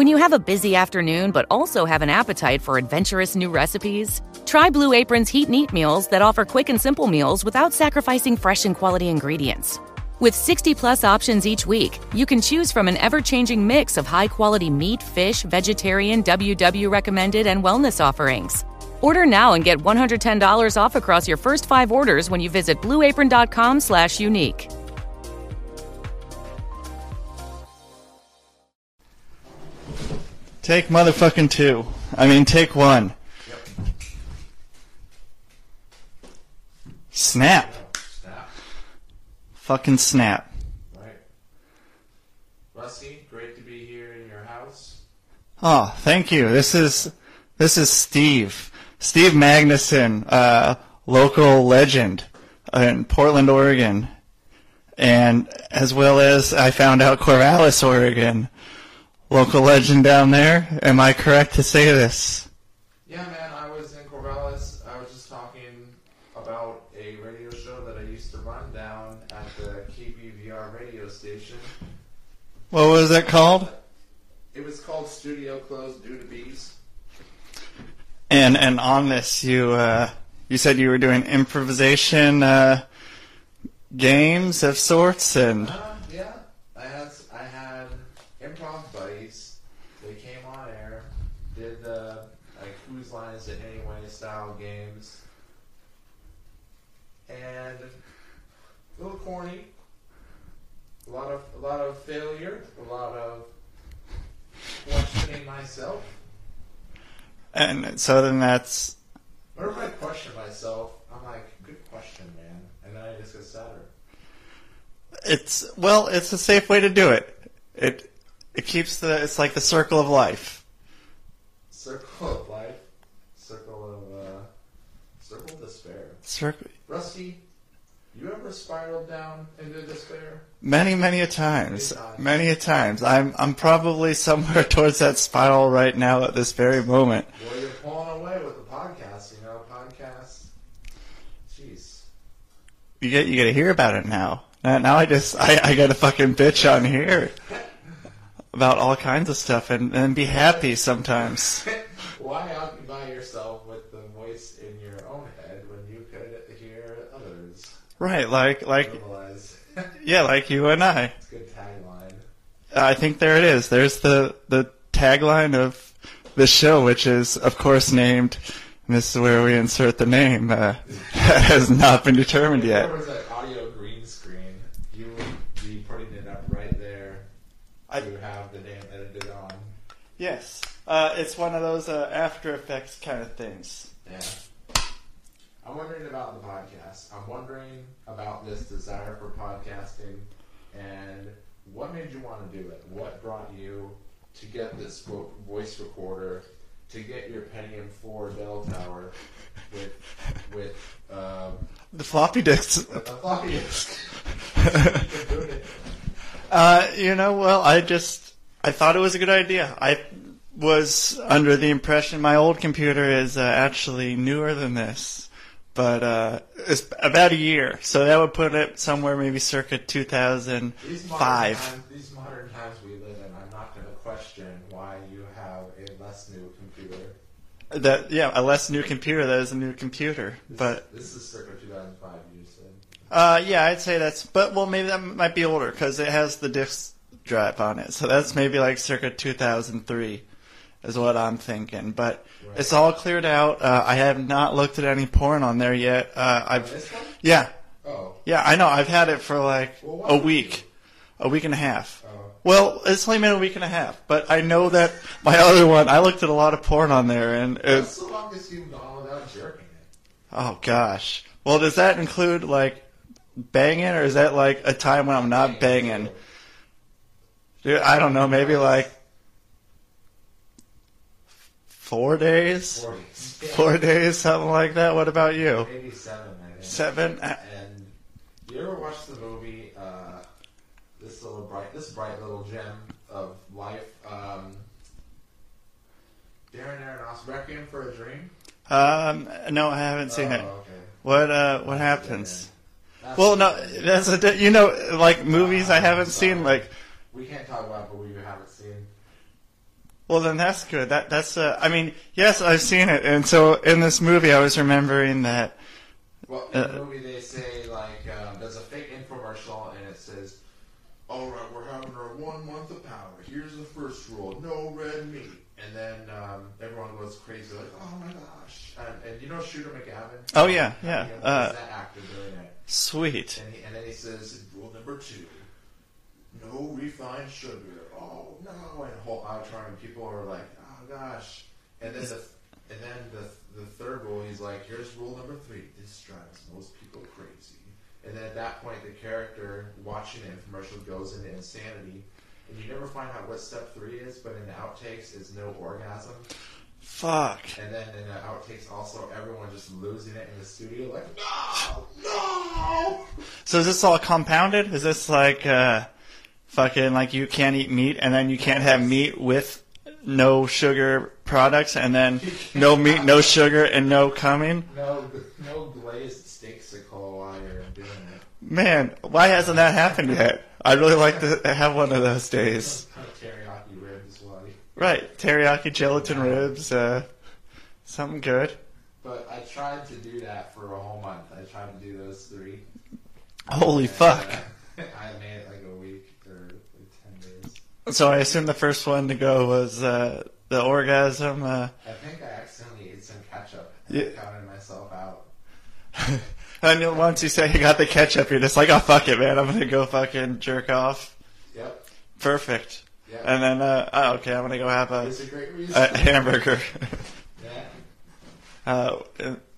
When you have a busy afternoon but also have an appetite for adventurous new recipes, try Blue Apron's Heat and Eat meals that offer quick and simple meals without sacrificing fresh and quality ingredients. With 60 plus options each week, you can choose from an ever changing mix of high quality meat, fish, vegetarian, WW recommended, and wellness offerings. Order now and get $110 off across your first five orders when you visit blueapron.com slash unique. Take motherfucking two. I mean, take one. Snap. Snap. Fucking snap. Right. Rusty, great to be here in your house. Oh, thank you. This is this is Steve. Steve Magnuson, uh, local legend in Portland, Oregon. And as well as I found out Corvallis, Oregon. Local legend down there. Am I correct to say this? Yeah, man, I was in Corvallis. I was just talking about a radio show that I used to run down at the KBVR radio station. What was it called? It was called Studio Closed Due to Bees. And and on this, you uh, you said you were doing improvisation uh, games of sorts, and Uh, yeah, I had I had improv buddies. They came on air, did the like whose line is it anyway style games, and a little corny. A lot of a lot of failure, a lot of questioning myself. and so then that's Whenever I question myself, I'm like, good question, man, and then I just get sadder. it's well, it's a safe way to do it. It it keeps the it's like the circle of life. Circle of life, circle of uh, circle of despair. Circle, Rusty, you ever spiraled down into despair? Many many a times, Many a times. I'm I'm probably somewhere towards that spiral right now at this very moment. Well, you're pulling away with the podcast, you know, podcast. Jeez. You get you get to hear about it now. Now, now I just I, I got to fucking bitch on here about all kinds of stuff and and be happy sometimes. Why occupy yourself with the voice in your own head when you could hear others? Right, like like. Yeah, like you and I. it's a good tagline. I think there it is. There's the the tagline of the show, which is of course named. And this is where we insert the name. Uh, has not been determined yet. there was an audio green screen, you would be putting it up right there I- do have the name edited on. Yes, uh, it's one of those uh, After Effects kind of things. Yeah. I'm wondering about the podcast. I'm wondering about this desire for podcasting and what made you want to do it? What brought you to get this voice recorder, to get your Pentium 4 Dell Tower with with um, The floppy disks. a floppy disk? Uh, you know, well, I just I thought it was a good idea. I was under the impression my old computer is uh, actually newer than this, but uh, it's about a year, so that would put it somewhere maybe circa These modern 2005. times, these modern times we live in, I'm not going to question why you have a less new computer. That yeah, a less new computer. That is a new computer, This, but this is circa 2005. You said. uh, yeah, I'd say that's. But well, maybe that might be older because it has the disk drive on it, so that's maybe like circa 2003, is what I'm thinking. But Right. it's all cleared out. Uh, I have not looked at any porn on there yet. Uh, I've This one? yeah, Oh. yeah, I know. I've had it for like Well, a week, a week and a half. Oh. Well, it's only been a week and a half, but I know that my other one, I looked at a lot of porn on there, and it's the longest you've gone without jerking it? Oh gosh. Well, does that include like banging, or is that like a time when I'm not banging? Dude, I don't know. Maybe like four days, Four days. four days, something like that. What about you? Maybe seven, I think. Seven. Uh, And you ever watch the movie, uh, this little bright, this bright little gem of life, um, Darren Aronofsky, Requiem for a Dream? Um, no, I haven't seen oh, it. okay. What uh, what happens? That's Well, no, that's a you know like movies I haven't seen. Like, We can't talk about movies we haven't seen. Well, then that's good. That that's uh, I mean, yes, I've seen it, and so in this movie, I was remembering that. Well, in Uh, the movie they say like um, there's a fake infomercial and it says, "All right, we're having our one month of power. Here's the first rule: no red meat." And then um, everyone goes crazy, like, "Oh my gosh!" And, and you know Shooter McGavin? Oh, yeah, yeah, He uh, that actor doing it. Sweet. And, he, and then he says, "Rule number two: no refined sugar." No! And whole outro, and people are like, "Oh gosh!" And then the and then the the third rule, he's like, "Here's rule number three: this drives most people crazy." And then at that point, the character watching the infomercial goes into insanity, and you never find out what step three is. But in the outtakes, is no orgasm. Fuck. And then in the outtakes, also everyone just losing it in the studio, like, "No, no!" So is this all compounded? Is this like uh, fucking like you can't eat meat, and then you can't have meat with no sugar products, and then no meat, no sugar, and no coming? No, no glazed steaksicle while you're doing it. Man, why hasn't that happened yet? I'd really like to have one of those days. Teriyaki ribs. Right, teriyaki gelatin ribs, uh, something good. But I tried to do that for a whole month. I tried to do those three. Holy And, fuck! uh, I made it like a week or like ten days. So I assume the first one to go was uh, the orgasm. Uh, I think I accidentally ate some ketchup. And Yeah. I counted myself out. and once you say you got the ketchup, you're just like, oh fuck it, man, I'm gonna go fucking jerk off. Yep. Perfect. Yep. And then, uh, oh, okay, I'm gonna go have a, a a hamburger. yeah. uh,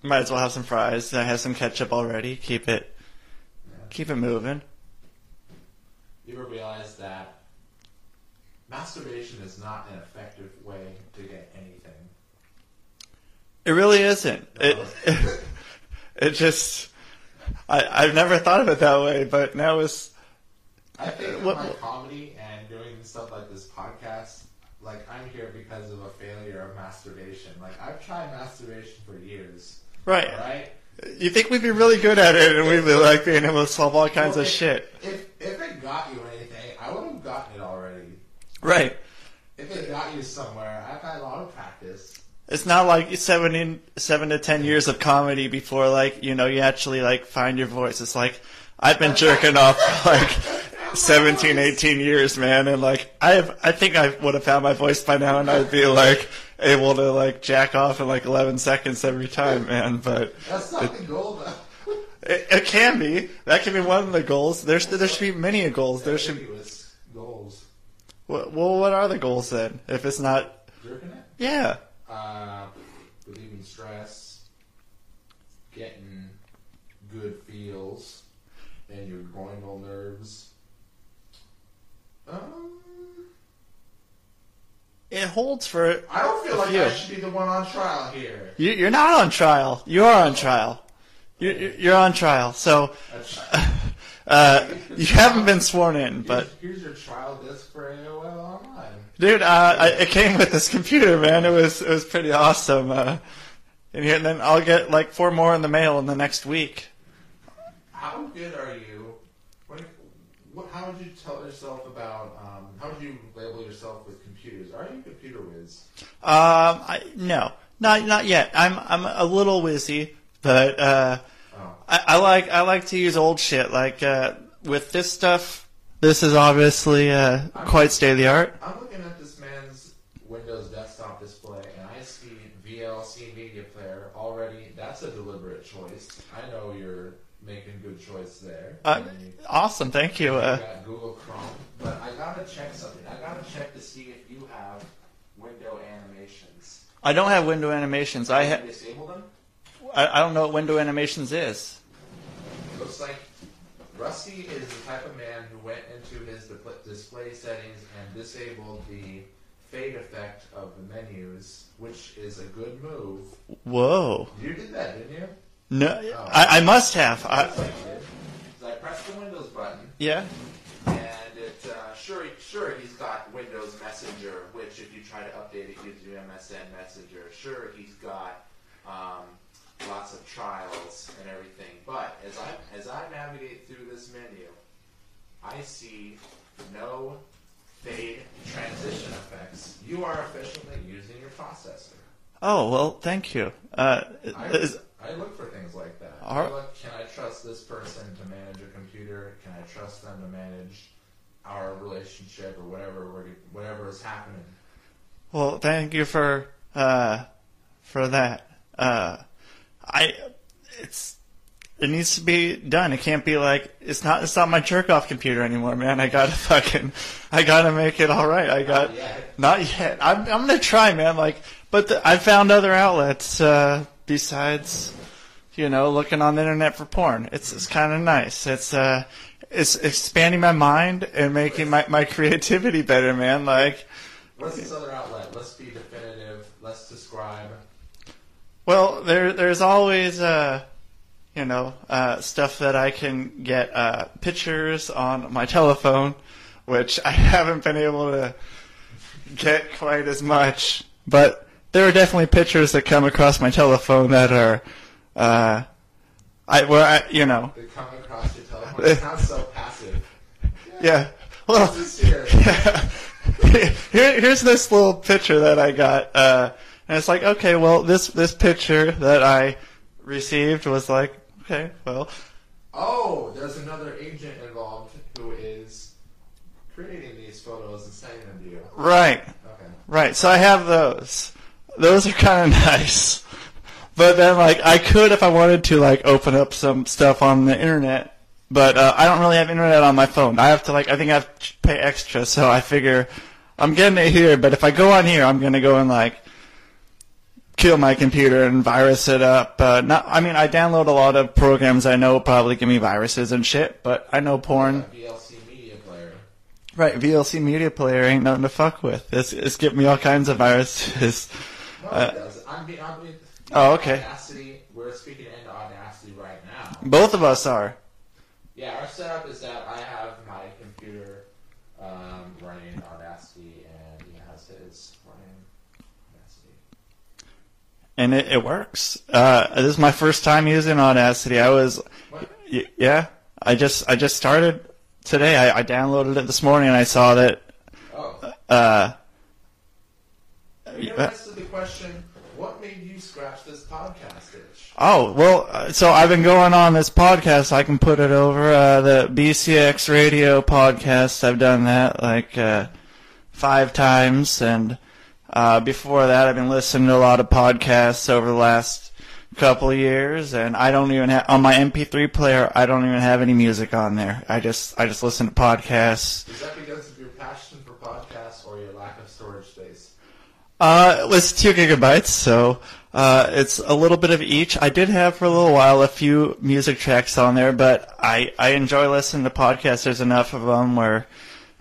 might as well have some fries. I have some ketchup already. Keep it, yeah. keep it moving. You ever realize that masturbation is not an effective way to get anything? It really isn't. It, it, just, I, I've never thought of it that way, but now it's, I think uh, with What- my comedy and doing stuff like this podcast, like I'm here because of a failure of masturbation. Like I've tried masturbation for years, right. right? You think we'd be really good at it and we'd be like being able to solve all kinds Well, of shit. If if it got you anything, I would have gotten it already. Right. If it got you somewhere, I've had a lot of practice. It's not like seven in, seven to ten years of comedy before like you know you actually like find your voice. It's like I've been jerking off for like 17, 18 years, man, and like I have I think I would have found my voice by now, and I'd be like able to like jack off in like eleven seconds every time, man. But That's not the goal, though. it, it can be that can be one of the goals. There's there should be many goals. There should. Maybe it was goals. Well, what are the goals then? If it's not, Jerking it. yeah. Uh, relieving stress, getting good feels, and your groinal nerves. Um, It holds for I don't feel like few. I should be the one on trial here. You, you're not on trial. You are on trial. You're, you're on trial. So uh, you haven't been sworn in, but here's, here's your trial disc for AOL Online. dude, uh, I, it came with this computer, man. It was it was pretty awesome. Uh, and, here, and then I'll get like four more in the mail in the next week. How good are you? What, what, how would you tell yourself about? Um, how would you label yourself with computers? Are you a computer whiz? Um, I, no, not not yet. I'm I'm a little whizzy, but uh. I, I like I like to use old shit. Like uh, with this stuff, this is obviously uh, quite state of the art. I'm looking at this man's Windows desktop display, and I see VLC Media Player already. That's a deliberate choice. I know you're making good choice there. Uh, you- awesome, thank you. you Uh, got Google Chrome, but I gotta check something. I gotta check to see if you have window animations. I don't have window animations. I Can ha- you disable them. I, I don't know what window animations is. Looks like Rusty is the type of man who went into his di- display settings and disabled the fade effect of the menus, which is a good move. Whoa. You did that, didn't you? No, I, I must have. I, That's what you did. So I pressed the Windows button, yeah. and it uh, sure sure he's got Windows Messenger, which if you try to update it gives you MSN Messenger. Sure he's got um, lots of trials and everything. But as I as I navigate through this menu, I see no fade transition effects. You are efficiently using your processor. Oh well, thank you. Uh, I, is, I look for things like that. Are- I look, can I trust this person to manage a computer? Can I trust them to manage our relationship or whatever whatever is happening? well, thank you for uh, for that. Uh, I it's it needs to be done. It can't be like it's not it's not my jerk off computer anymore, man. I gotta fucking I gotta make it all right. I got Not yet. not yet. I'm I'm gonna try, man. Like, but the, I found other outlets uh, besides you know looking on the internet for porn. It's it's kind of nice. It's uh it's expanding my mind and making my my creativity better, man. Like. What's this other outlet? Let's be definitive. Let's describe. Well, there there's always uh, you know uh, stuff that I can get uh, pictures on my telephone, which I haven't been able to get quite as much. But there are definitely pictures that come across my telephone that are, uh, I where I you know They come across your telephone. It's not so passive. yeah. Well, This is here. Here, here's this little picture that I got, uh, and it's like, okay, well, this this picture that I received was like, okay, well, Oh, there's another agent involved who is creating these photos and sending them to you. right, Okay. right. So I have those. Those are kind of nice, but then like I could, if I wanted to, like open up some stuff on the internet. But uh, I don't really have internet on my phone. I have to like, I think I have to pay extra. So I figure I'm getting it here. But if I go on here, I'm gonna go and like kill my computer and virus it up. Uh, not, I mean, I download a lot of programs I know probably give me viruses and shit, but I know porn. A VLC media player. Right, VLC Media Player ain't nothing to fuck with. It's, it's giving me all kinds of viruses. No, Uh, it does. I'm being, I'm being, Oh, okay. Audacity. We're speaking into Audacity right now. Both of us are. Yeah, our setup is that I have my computer um, running Audacity, and he has his running Audacity. And it, it works. Uh, this is my first time using Audacity. I was, y- yeah, I just, I just started today. I, I downloaded it this morning and I saw that, Oh, uh, you never answered the question. What made you scratch this podcast itch? Oh well, uh, so I've been going on this podcast. I can put it over uh, the BCX Radio podcast. I've done that like uh, five times, and uh, before that, I've been listening to a lot of podcasts over the last couple of years. And I don't even have on my MP3 player. I don't even have any music on there. I just I just listen to podcasts. Is that because of your passion for podcasts or your lack of storage space? Uh, it was two gigabytes, so uh, it's a little bit of each. I did have for a little while a few music tracks on there, but I, I enjoy listening to podcasts. There's enough of them where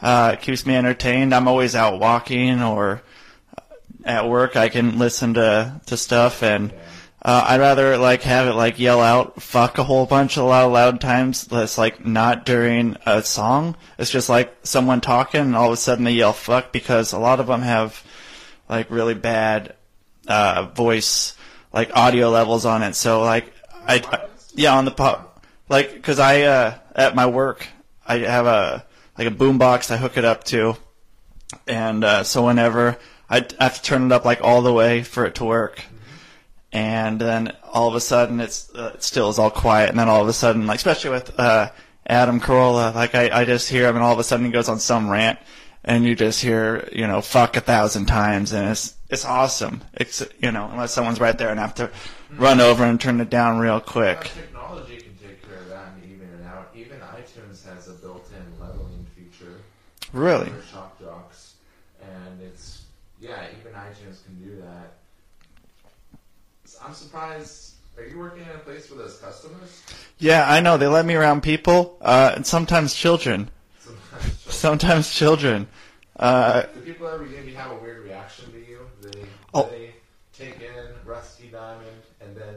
uh, it keeps me entertained. I'm always out walking or at work. I can listen to to stuff, and uh, I'd rather like have it like yell out "fuck" a whole bunch a lot of loud times. That's like not during a song. It's just like someone talking, and all of a sudden they yell "fuck" because a lot of them have like really bad uh, voice, like audio levels on it. So like I, I yeah on the pop like because I uh, at my work I have a like a boombox I hook it up to, and uh, so whenever I, have to turn it up like all the way for it to work. And then all of a sudden it's uh, it still is all quiet, and then all of a sudden, like especially with uh, Adam Carolla, like I, I just hear him, and all of a sudden he goes on some rant, and you just hear you know fuck a thousand times, and it's it's awesome. It's you know unless someone's right there and I have to run over and turn it down real quick. technology can take care of that and even it out. Even iTunes has a built-in leveling feature Really, for shock jocks, and it's yeah, even iTunes can do that. So I'm surprised. Are you working in a place where there's customers? yeah, I know they let me around people, uh, and sometimes children. Sometimes. Sometimes children. Uh, Do people ever maybe have a weird reaction to you? They, Oh. they take in Rusty Diamond and then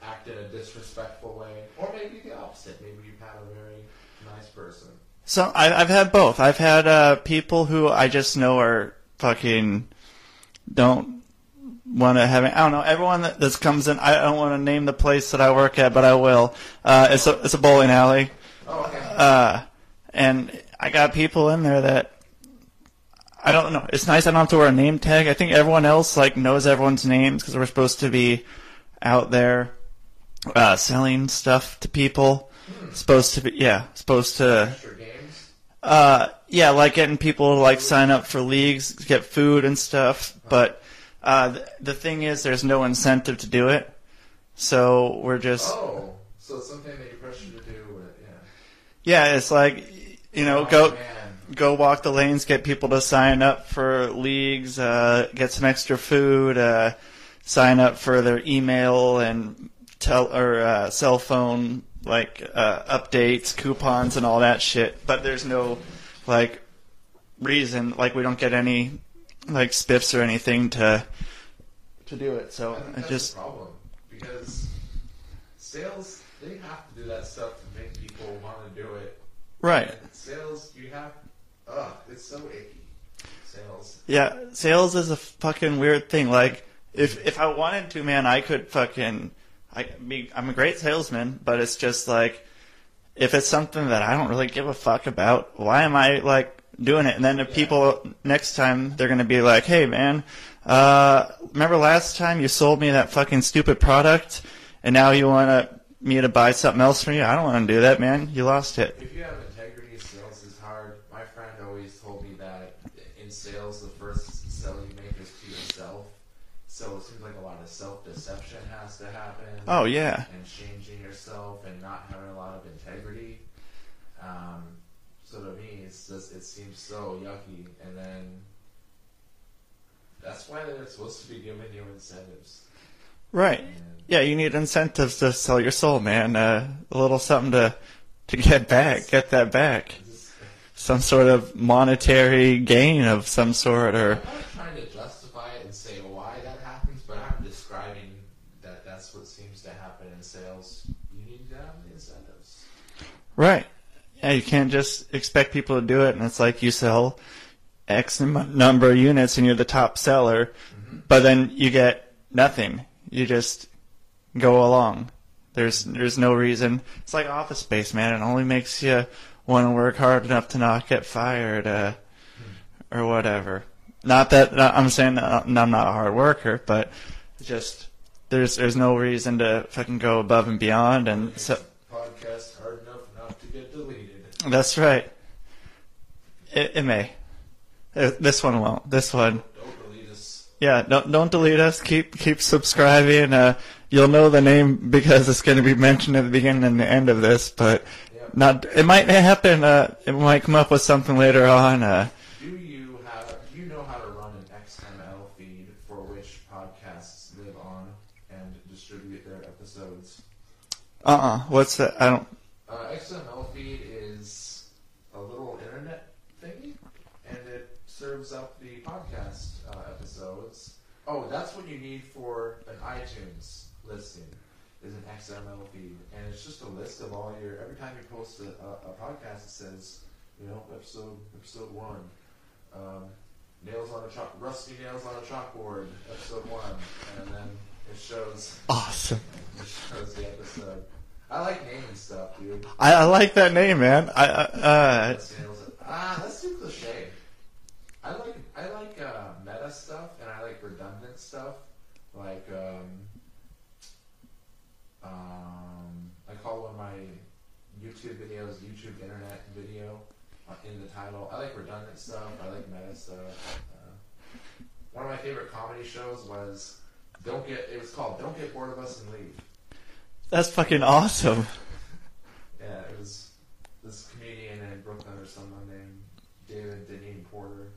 act in a disrespectful way? Or maybe the opposite. Maybe you've had a very nice person. So I, I've had both. I've had uh, people who I just know are fucking don't want to have. I don't know. Everyone that this comes in, I don't want to name the place that I work at, but I will. Uh, it's a it's a bowling alley, Oh, okay. uh, and I got people in there that I don't know. It's nice I don't have to wear a name tag. I think everyone else like knows everyone's names because we're supposed to be out there uh, selling stuff to people. Supposed to be yeah. Supposed to. Uh, yeah, like getting people to like sign up for leagues, get food and stuff. But uh, th- the thing is, there's no incentive to do it. So we're just Oh, so it's something that you pressure to do, but yeah. yeah, it's like you know, Oh, go man. go walk the lanes, get people to sign up for leagues, uh, get some extra food, uh, sign up for their email and tell or uh, cell phone like uh, updates, coupons, and all that shit. But there's no like reason, like we don't get any like spiffs or anything to to do it. So I I that's just problem because sales they have to do that stuff to make people want to do it. right. And sales, you have, ugh, it's so icky. Sales. Yeah, sales is a fucking weird thing. Like, if if I wanted to, man, I could fucking. I be. I'm a great salesman, but it's just like, if it's something that I don't really give a fuck about, why am I like doing it? And then if people next time they're gonna be like, hey, man, uh, remember last time you sold me that fucking stupid product, and now you want me to buy something else from you? I don't want to do that, man. You lost it. If you have integrity, sales is hard. My friend always told me that in sales, the first sell you make is to yourself. So it seems like a lot of self-deception has to happen. Oh yeah. and changing yourself and not having a lot of integrity. Um, so to me, it's just it seems so yucky, and then that's why they're supposed to be giving you incentives. Right. Yeah, you need incentives to sell your soul, man. Uh, a little something to to get back, get that back. Some sort of monetary gain of some sort, or I'm not trying to justify it and say why that happens, but I'm describing that that's what seems to happen in sales. You need to have the incentives. right. Yeah, you can't just expect people to do it, and it's like you sell X number of units and you're the top seller, but then you get nothing. You just go along. There's there's no reason. It's like Office Space, man. It only makes you want to work hard enough to not get fired, uh, or whatever. Not that I'm saying that I'm not a hard worker, but just there's there's no reason to fucking go above and beyond, and so Podcast hard enough not to get deleted. That's right. It, it may. Uh, This one won't. This one. Don't delete us. Yeah, don't don't delete us. Keep keep subscribing. Uh, you'll know the name because it's going to be mentioned at the beginning and the end of this, but Yep. not. It might happen. Uh, it might come up with something later on. Uh, Do you have? Do you know how to run an XML feed for which podcasts live on and distribute their episodes? uh uh What's that? I don't. Uh, XML feed is a little internet thingy, and it serves up the podcast uh, episodes. Oh, that's what you need for an iTunes listing. Feed, and it's just a list of all your. Every time you post a, a, a podcast, it says, you know, episode episode one, um, nails on a chalk, rusty nails on a chalkboard, episode one, and then it shows Awesome. it shows the episode. I like naming stuff, dude. I, I like that name, man. I uh, uh. Ah, that's too cliche. I like I like uh, meta stuff and I like redundant stuff. Like um, um, I call one of my YouTube videos YouTube internet video uh, in the title. I like redundant stuff. I like meta stuff. Uh, one of my favorite comedy shows was Don't Get. It was called Don't Get Bored of Us and Leave. that's fucking awesome. Yeah, it was this comedian in Brooklyn or someone named David Deneen Porter.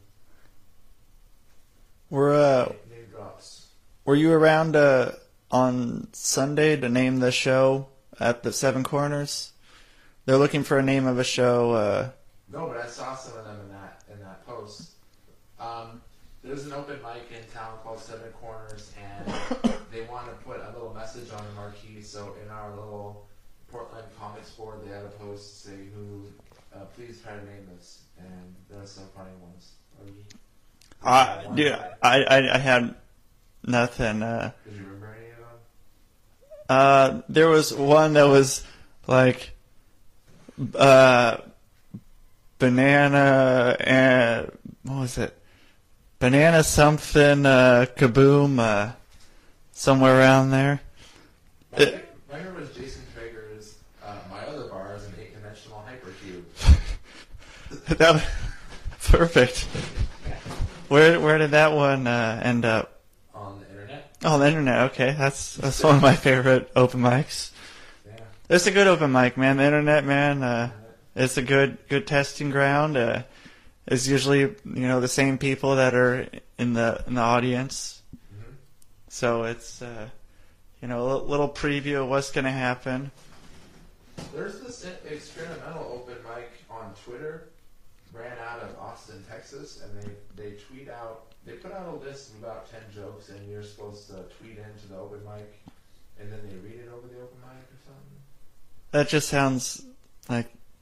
We're uh, Name drops. were you around uh on Sunday to name the show at the Seven Corners? They're looking for a name of a show. Uh, No, but I saw some of them in that in that post. Um, there's an open mic in town called Seven Corners, and they want to put a little message on the marquee. So in our little Portland comics board, they had a post say, "Who, uh, please try to name this." And there are some funny ones. Uh, dude, I, I, I had nothing. Uh, Did you remember any of them? Uh, there was one that was like, uh, banana and what was it? Banana something, uh, kaboom, uh, somewhere around there. My, Uh, my favorite was Jason Traeger's uh, "My Other Bar is an Eight-Dimensional Hypercube." that perfect. Where where did that one uh, end up? On the internet. Oh, the internet. Okay, that's that's one of my favorite open mics. Yeah. It's a good open mic, man. The internet, man. Uh, it's a good good testing ground. Uh, it's usually you know the same people that are in the in the audience, Mhm. so it's uh, you know a little preview of what's going to happen. There's this experimental open mic on Twitter, ran out of Austin, Texas, and they, they tweet out, they put out a list of about 10 jokes, and you're supposed to tweet into the open mic, and then they read it over the open mic or something. That just sounds like.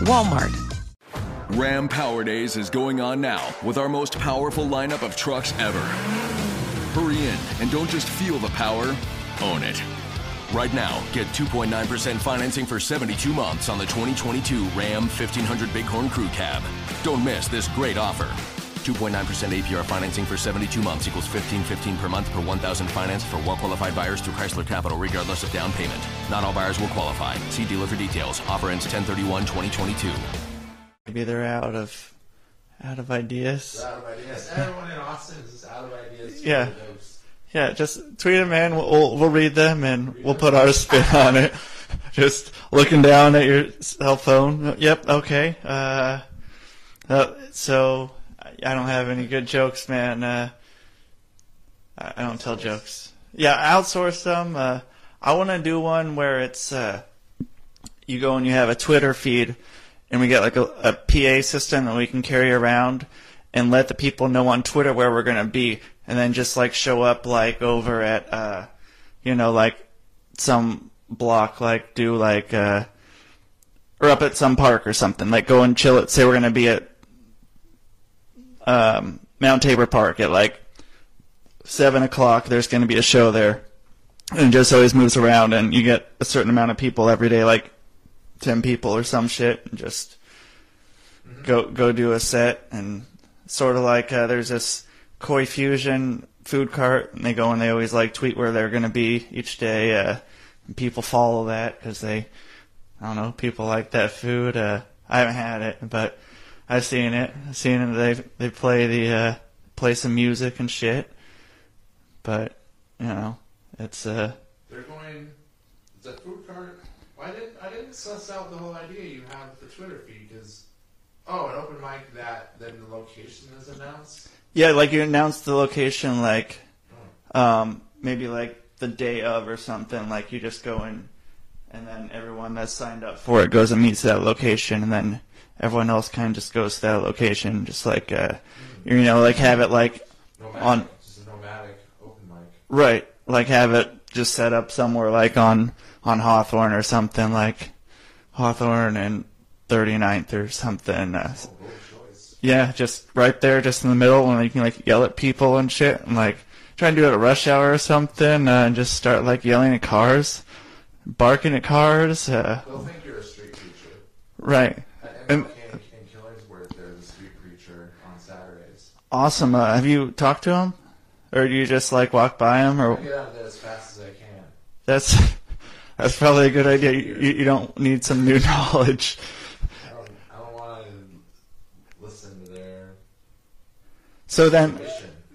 Walmart. Ram Power Days is going on now with our most powerful lineup of trucks ever. Hurry in and don't just feel the power, own it. Right now, get 2.9% financing for 72 months on the 2022 Ram 1500 Bighorn Crew Cab. Don't miss this great offer. 2.9% APR financing for 72 months equals 1515 per month per 1000 financed for well-qualified buyers through Chrysler Capital regardless of down payment. Not all buyers will qualify. See dealer for details. Offer ends 1031-2022. Maybe they're out of out of ideas. It's out of ideas. Everyone in Austin is just out of ideas. Yeah. Yeah, just tweet them in. We'll, we'll we'll read them and we'll put our spin on it. Just looking down at your cell phone. Yep. Okay. Uh, uh, so I don't have any good jokes, man. Uh, I I don't tell jokes. Yeah, outsource them. Uh, I want to do one where it's uh, you go and you have a Twitter feed, and we get like a, a PA system that we can carry around and let the people know on Twitter where we're gonna be, and then just like show up like over at uh, you know, like some block, like do like uh, or up at some park or something, like go and chill it. Say we're gonna be at um, Mount Tabor Park at like seven o'clock. There's gonna be a show there, and it just always moves around, and you get a certain amount of people every day, like ten people or some shit, and just go go do a set and sort of like uh, there's this Koi Fusion food cart, and they go and they always like tweet where they're going to be each day. Uh, and people follow that because they, I don't know, people like that food. Uh, I haven't had it, but I've seen it. I've seen it. They they play the uh, play some music and shit. But you know, it's uh, They're going. The food cart. Why didn't I didn't suss out the whole idea you have with the Twitter feed? Because oh, an open mic that then the location is announced. yeah, like you announce the location like, um, maybe like the day of or something. Like you just go in, and then everyone that's signed up for it goes and meets that location, and then everyone else kind of just goes to that location, just like uh, you know, like have it like Nomadic, on nomadic open mic. right, like have it just set up somewhere like on on Hawthorne or something like Hawthorne and 39th or something. Uh, Oh, yeah, just right there, just in the middle, and you can like yell at people and shit, and like try and do it at rush hour or something, uh, and just start like yelling at cars, barking at cars. Uh, They'll think you're a street preacher. right. At And- MLK and, and Killingsworth, there's a street preacher on Saturdays. Awesome. Uh, have you talked to him, or do you just like walk by him, I or get out of there as fast as I can. that's that's probably a good idea. You, you you don't need some new knowledge. I don't, I don't want to listen to their. So then,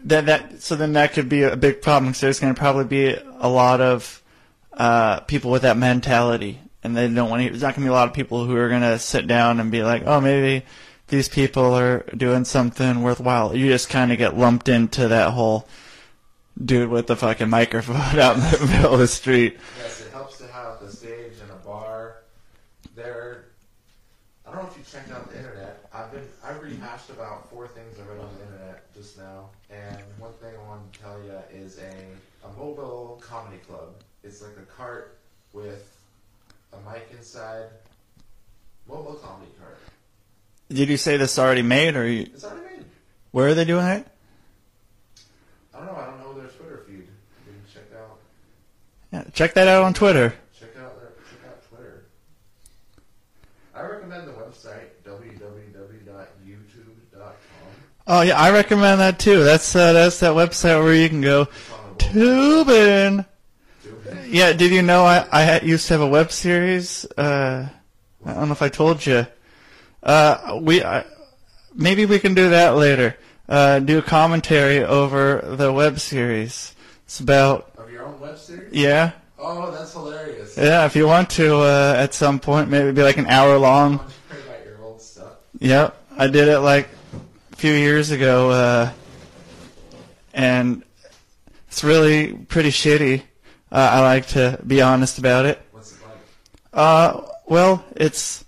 that that so then that could be a big problem because there's going to probably be a lot of uh, people with that mentality, and they don't want to. There's not going to be a lot of people who are going to sit down and be like, oh, maybe these people are doing something worthwhile. You just kind of get lumped into that whole dude with the fucking microphone out in the middle of the street. Yes, it helps to have the stage and a bar. There, I don't know if you checked out the internet. I've been I've rehashed about four things I read on the internet just now, and one thing I want to tell you is a a mobile comedy club. It's like a cart with a mic inside. Mobile comedy cart. Did you say this is already made, or you, It's already made. where are they doing it? I don't know. I don't know their Twitter feed. You can check out Yeah, check that out on Twitter. check out their check out Twitter. I recommend the website www.youtube.com. Oh yeah, I recommend that too. That's uh, that's that website where you can go tubing. Yeah, did you know I I used to have a web series? Uh, I don't know if I told you. Uh, we I, maybe we can do that later. Uh, do a commentary over the web series. It's about Of your own web series? yeah, Oh, that's hilarious. yeah. If you want to, uh, at some point, maybe be like an hour long. About your old stuff. Yep, I did it like a few years ago, uh, and it's really pretty shitty. Uh, I like to be honest about it. What's it like? Uh, well, it's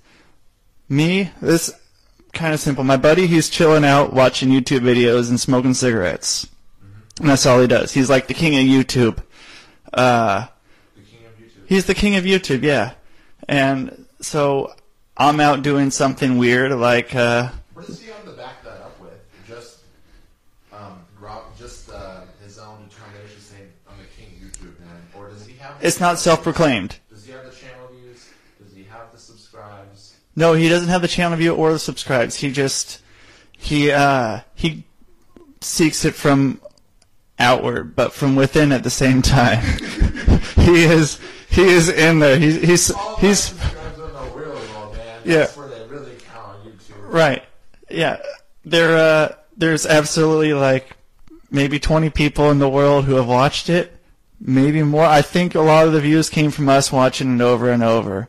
me. This kind of simple. My buddy, he's chilling out, watching YouTube videos and smoking cigarettes, and that's all he does. He's like the king of YouTube. Uh, The king of YouTube. He's the king of YouTube, yeah. And so I'm out doing something weird, like uh, What does he have to back that up with? Just, um, Rob, just uh, his own determination saying, I'm the king of YouTube, man? Or does he have... it's not self-proclaimed. Does he have the channel views? Does he have the subscribes? No, he doesn't have the channel view or the subscribes. He just he uh he seeks it from outward, but from within at the same time. he is he is in there. He's he's he's Subscribes don't know real well. Yeah. That's where they really count on YouTube. right. Yeah, there uh there's absolutely like maybe 20 people in the world who have watched it, maybe more. I think a lot of the views came from us watching it over and over.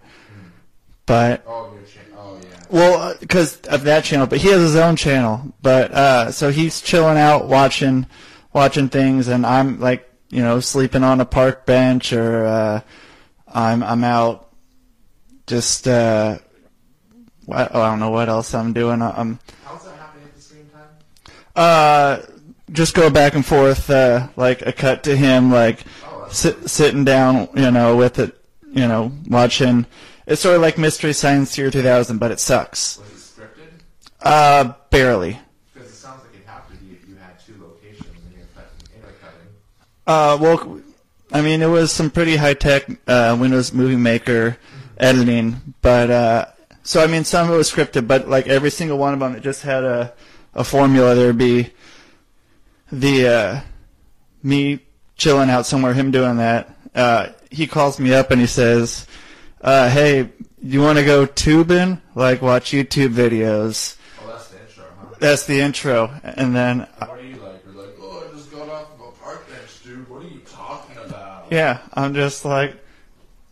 But Oh, your cha- oh yeah. Well, because of that channel, but he has his own channel. But uh, so he's chilling out, watching, watching things, and I'm like, you know, sleeping on a park bench, or uh, I'm I'm out, just uh, oh, I don't know what else I'm doing. I'm How's that happening at the same time? uh, just go back and forth, uh, like a cut to him, like sit, sitting down, you know, with it, you know, watching. It's sort of like Mystery Science Theater 3000, but it sucks. Was it scripted? Uh, barely. Because it sounds like it'd have to be if you had two locations and you're cutting, intercutting. Uh, well, I mean, it was some pretty high tech uh, Windows Movie Maker editing, but uh, so I mean, some of it was scripted, but like every single one of them, it just had a a formula. There'd be the uh, me chilling out somewhere, him doing that. Uh, he calls me up and he says, uh, "Hey, you want to go tubing? Like watch YouTube videos?" Oh, that's the intro, huh? That's the intro, and then What are you like? You're like, oh, I just got off of a park bench, dude. What are you talking about? Yeah, I'm just like,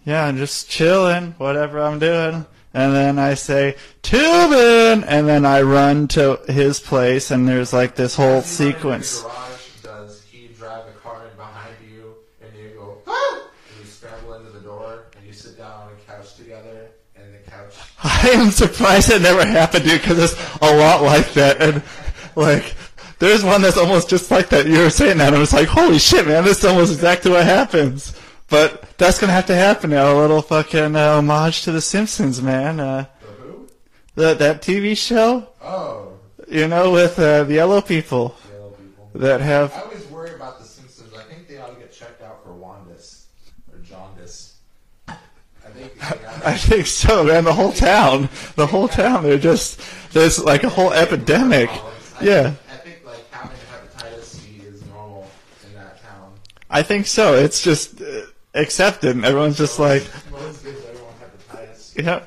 yeah, I'm just chilling, whatever I'm doing. And then I say, tubing! And then I run to his place, and there's like this whole As you run into sequence. garage, does he drive a car in behind you, and you go, ah! and you scramble into the door, and you sit down on a couch together, and the couch. I am surprised it never happened, dude, because it's a lot like that. And like, there's one that's almost just like that. You were saying that, and I was like, holy shit, man, this is almost exactly what happens. But that's gonna have to happen now. A little fucking uh, homage to The Simpsons, man. Uh, The who? the, that TV show, Oh, you know, with uh, the yellow people yellow people. that have. I always worry about the Simpsons. I think they ought to get checked out for jaundice or jaundice. I think I think so, man. The whole town, the whole town. They're just there's like a whole epidemic. Yeah, I think like having hepatitis C is normal in that town. I think so. It's just uh, accepted. Everyone's just like, Most gives everyone hepatitis. yeah.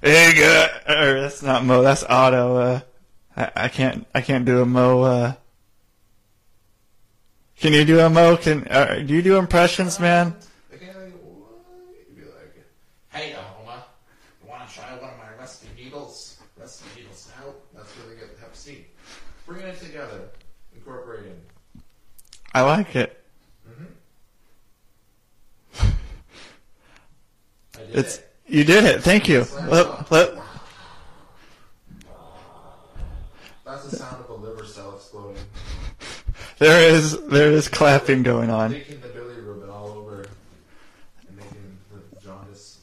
Hey, uh, or that's not Moe. That's Otto. Uh, I, I can't. I can't do a Moe. Uh, Can you do a Moe? Can uh, do you do impressions, man? They can't like, what? You'd be like, hey, Oklahoma, you want to try one of my recipe needles? Recipe needle snout? That's get the Hep C. Bringing it together, incorporating. I like it. I did It's it. you did it. Thank you. Let, let, That's the sound of a liver cell exploding. there is there is clapping going on. Taking the bilirubin all over and making the jaundice.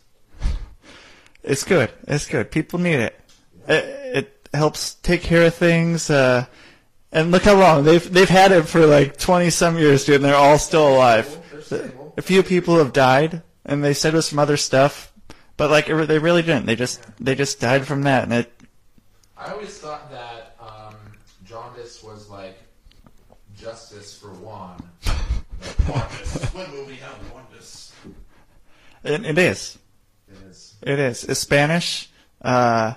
It's good. It's good. People need it. It, it helps take care of things. Uh, and look how long they've they've had it for like twenty some years, dude. And they're all still alive. A few people have died, and they said it was some other stuff, but like it, they really didn't. They just they just died from that, and it I always thought that um, jaundice was like justice for Juan. Jaundice. When will we have jaundice? it, it is. It is. It is. It's Spanish. Uh,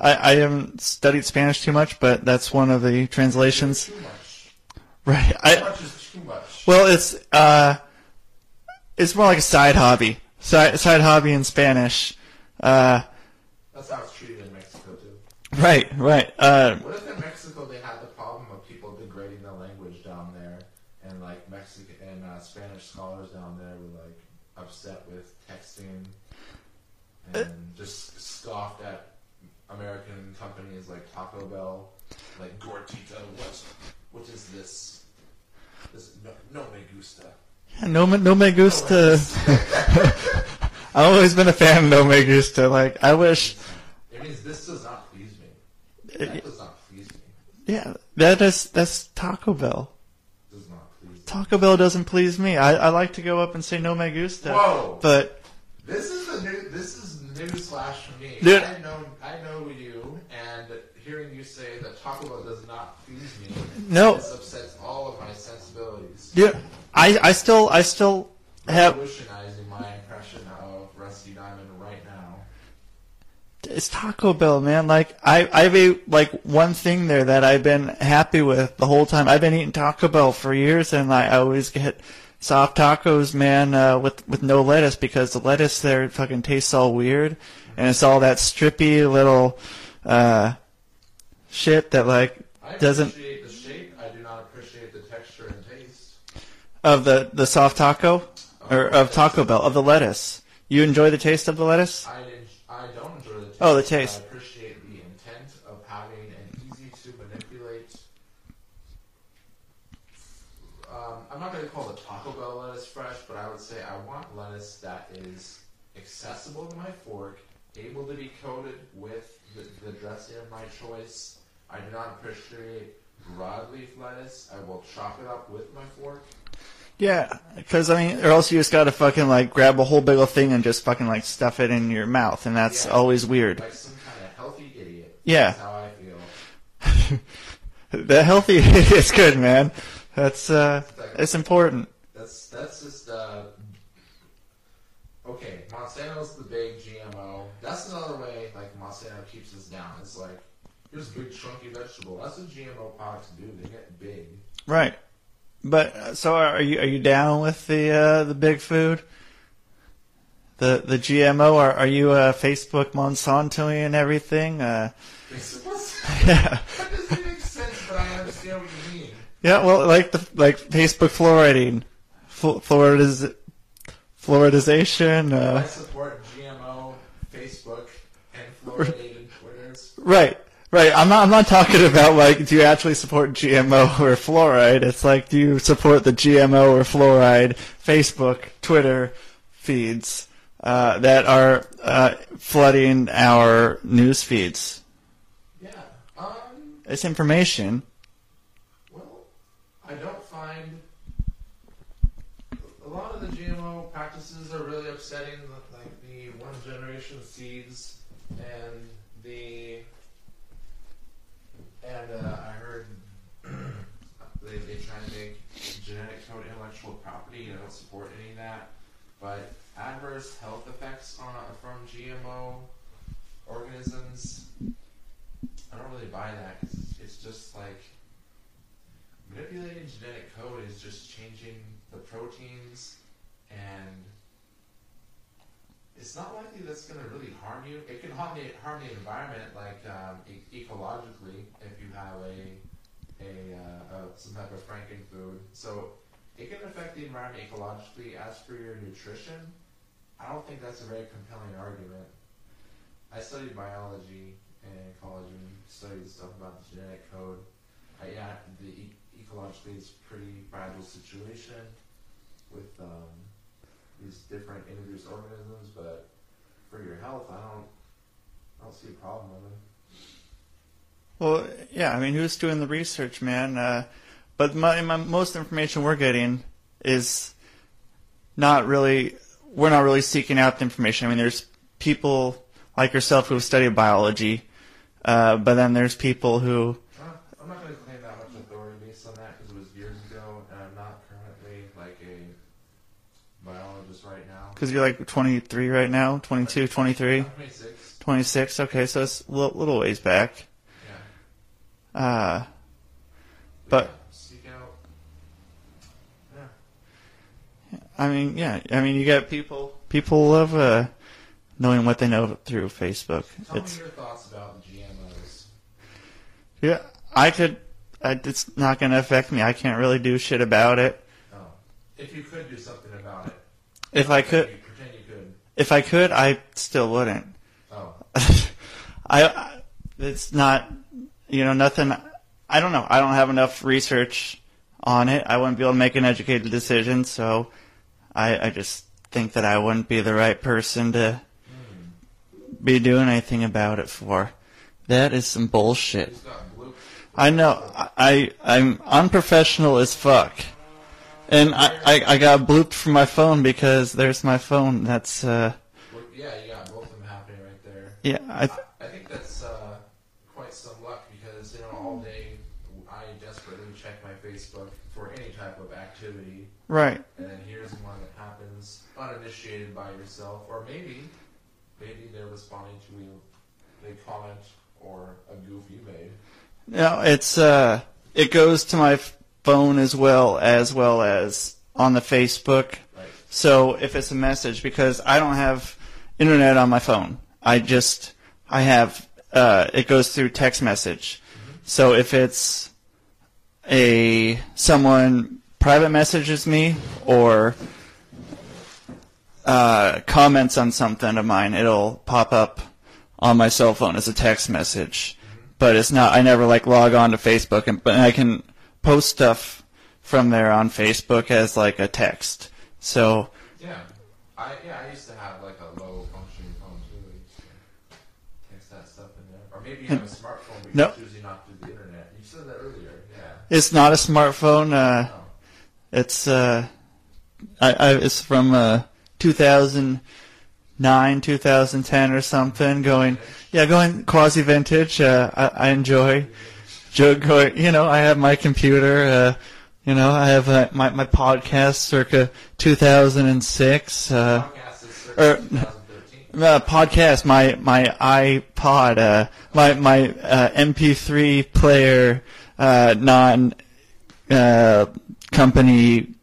I, I haven't studied Spanish too much, but that's one of the translations. Too much. Right. Too I, much is too much. well, it's uh, it's more like a side hobby. Side side hobby in Spanish. Uh, That's how it's treated in Mexico too. right. Right. Uh, What if in Mexico they had the problem of people degrading the language down there, and like Mexican and uh, Spanish scholars down there were like upset with texting and just scoffed at American companies like Taco Bell, like Gordita. What? What is this? This no, no me gusta. No, me- no me gusta. I've always been a fan of no me gusta. Like I wish. It means this does not please me. That eh, does not please me. Yeah, that is that's Taco Bell. Does not please me. Taco Bell doesn't please me. I, I like to go up and say no me gusta. Whoa. But This is the new. This is news flash for me. Dude. I know. I know you, and hearing you say that Taco Bell does not please me. No. This upsets all of my sensibilities. yeah, I I still I still have Revolutionizing my impression of Rusty Diamond right now. it's Taco Bell, man. Like I I have a like one thing there that I've been happy with the whole time. I've been eating Taco Bell for years, and I always get soft tacos, man, uh, with with no lettuce because the lettuce there fucking tastes all weird, and it's all that strippy little uh, shit that like I doesn't appreciate the shape. I do not appreciate the texture and taste. Of the the soft taco or of Taco Bell of the lettuce. You enjoy the taste of the lettuce? I, I don't enjoy the taste. Oh, the taste. I appreciate the intent of having an easy to manipulate. Um, I'm not going to call the Taco Bell lettuce fresh, but I would say I want lettuce that is accessible to my fork, able to be coated with the, the dressing of my choice. I do not appreciate broadleaf lettuce. I will chop it up with my fork. Yeah, because I mean, or else you just gotta fucking like grab a whole big old thing and just fucking like stuff it in your mouth, and that's Yeah. always weird. Like some kind of healthy idiot. Yeah. That's how I feel. The healthy is good, man. That's uh, it's important. That's that's just uh, okay. Monsanto's the big GMO. That's another way like Monsanto keeps us down. It's like here's a big chunky vegetable. That's what GMO products do. They get big. Right. But uh, so are you are you down with the uh, the big food? The the GMO are are you uh, Facebook Monsanto and everything? Uh, yeah. That doesn't make sense, but I understand what you mean. yeah, well, like the like Facebook fluoriding, Fl- fluoridiz, fluoridization. I Uh, support GMO, Facebook, and fluoridated Twitters. right, right. I'm not I'm not talking about like do you actually support GMO or fluoride? It's like do you support the GMO or fluoride Facebook, Twitter feeds uh, that are uh, flooding our news feeds? Yeah. Um. It's information. Well, I don't find a lot of the GMO practices are really upsetting. Like the one generation seeds and the and uh, I heard they they try to make genetic code intellectual property. I don't support any of that, but adverse health effects on from GMO organisms. I don't really buy that 'cause it's just like manipulating genetic code is just changing the proteins, and it's not likely that's going to really harm you. It can harm the harm the environment, like um, e- ecologically, if you have a a, uh, uh, some type of franken food. So it can affect the environment ecologically. As for your nutrition, I don't think that's a very compelling argument. I studied biology in college and studied stuff about the genetic code. Uh, yeah, the e- ecologically it's a pretty fragile situation with um, these different introduced organisms, but for your health, I don't, I don't see a problem with it. Well, yeah, I mean, who's doing the research, man? Uh, but my, my most information we're getting is not really. We're not really seeking out the information. I mean, there's people like yourself who study biology, uh, but then there's people who. I'm not going to claim that much authority based on that because it was years ago, and I'm not currently like a biologist right now. Because you're like 23 right now, 22, 23, 26. 26. Okay, so it's a little, little ways back. Yeah. Uh, but Seek out. Yeah. I mean, yeah, I mean, you get people. People love uh, knowing what they know through Facebook. Tell It's me your thoughts about the GMOs. yeah, I could. I, it's not going to affect me. I can't really do shit about it. Oh. If you could do something about it. If I could, You pretend you could. if I could, I still wouldn't. Oh. I, I it's not, you know, nothing. I don't know. I don't have enough research on it. I wouldn't be able to make an educated decision. So, I, I just think that I wouldn't be the right person to hmm. be doing anything about it for. That is some bullshit. I know. I I'm unprofessional as fuck, and I, I I got blooped from my phone because there's my phone. That's uh yeah, you got both of them happening right there. yeah. I I think that's uh, quite some luck because you know all day I desperately check my Facebook for any type of activity, right. and then here's one that happens uninitiated by yourself, or maybe maybe they're responding to a, a comment or a goof you made. No, it's uh, it goes to my phone as well as well as on the Facebook. Right. So if it's a message, because I don't have internet on my phone, I just I have uh, it goes through text message. So if it's a someone private messages me or uh, comments on something of mine, it'll pop up on my cell phone as a text message. But it's not. I never like log on to Facebook, and but I can post stuff from there on Facebook as like a text. So Yeah, I yeah I used to have like a low functioning phone too. To text that stuff in there, or maybe you have a smartphone but No. you're choosing not through the internet. You said that earlier. Yeah. it's not a smartphone. Uh, it's uh, I, I it's from uh, 2009, 2010 or something. Going yeah, going quasi vintage. Uh, I, I enjoy. Joe going, you know, I have my computer. Uh, you know, I have uh, my my podcast circa 2006. Uh, Podcast is or, 2013. uh, podcast, my my iPod, uh, my my uh, MP3 player, uh, non uh, company.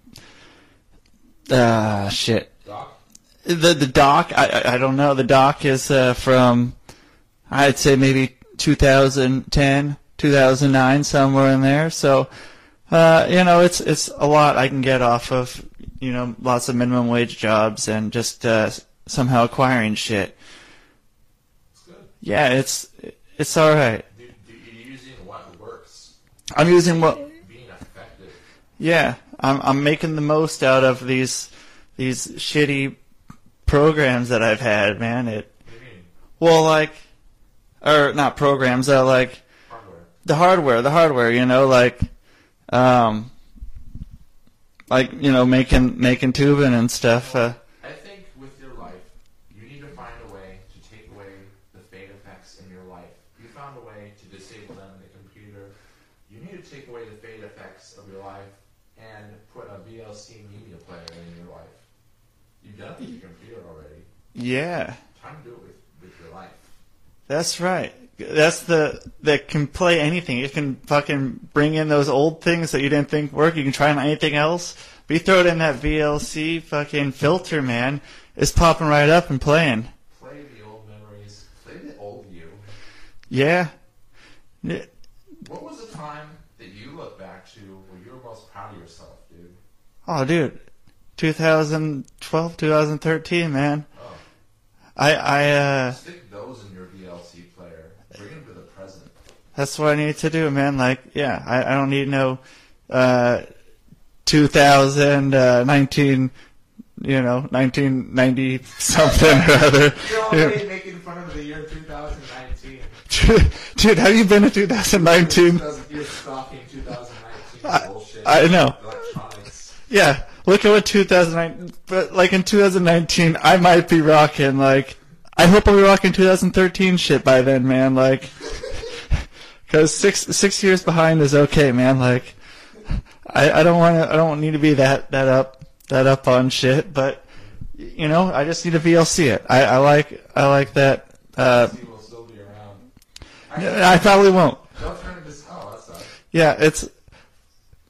Uh, shit. Doc? The the doc, I I- I don't know. The doc is uh, from, I'd say maybe 2010, 2009, somewhere in there. So, uh, you know, it's it's a lot I can get off of, you know, lots of minimum wage jobs and just uh, somehow acquiring shit. It's good. Yeah, it's it's all right. Do, do you're using what works, I'm using what. being effective. Yeah, I'm I'm making the most out of these these shitty programs that I've had, man. It What do you mean? well, like, or not programs, uh, like Hardware. The hardware, the hardware. You know, like, um, like you know, making making tubing and stuff. Uh, I think with your life, you need to find a way to take away the fade effects in your life. You found a way to disable them in the computer. You need to take away the fade effects of your life and put a VLC media player in your life. You've done it with your computer already. yeah, Time to do it with, with your life. that's right. That's the that can play anything. It can fucking bring in those old things that you didn't think work. You can try on anything else. But you throw it in that VLC fucking filter, man. It's popping right up and playing. Play the old memories. Play the old you. Yeah. Yeah. What was the time that you look back to where you were most proud of yourself, dude? Oh, dude. 2012, 2013, man. I, I, uh, Stick those in your VLC player. Bring them to the present. That's what I need to do, man. Like, yeah, I, I don't need no, uh, 2019, you know, 1990 something or other. You're already making fun of the year 2019. Dude, have you been to 2019? You're stalking 2019 bullshit. I know. Electronics. Yeah, look at what 2009, but like in 2019, I might be rocking, like, I hope I'll be rocking 2013 shit by then, man, like, cause six, six years behind is okay, man, like, I, I don't wanna, I don't need to be that, that up, that up on shit, but, you know, I just need to VLC it. I, I like, I like that, uh, will still be around. I probably won't. Don't turn into that sucks. Yeah, it's,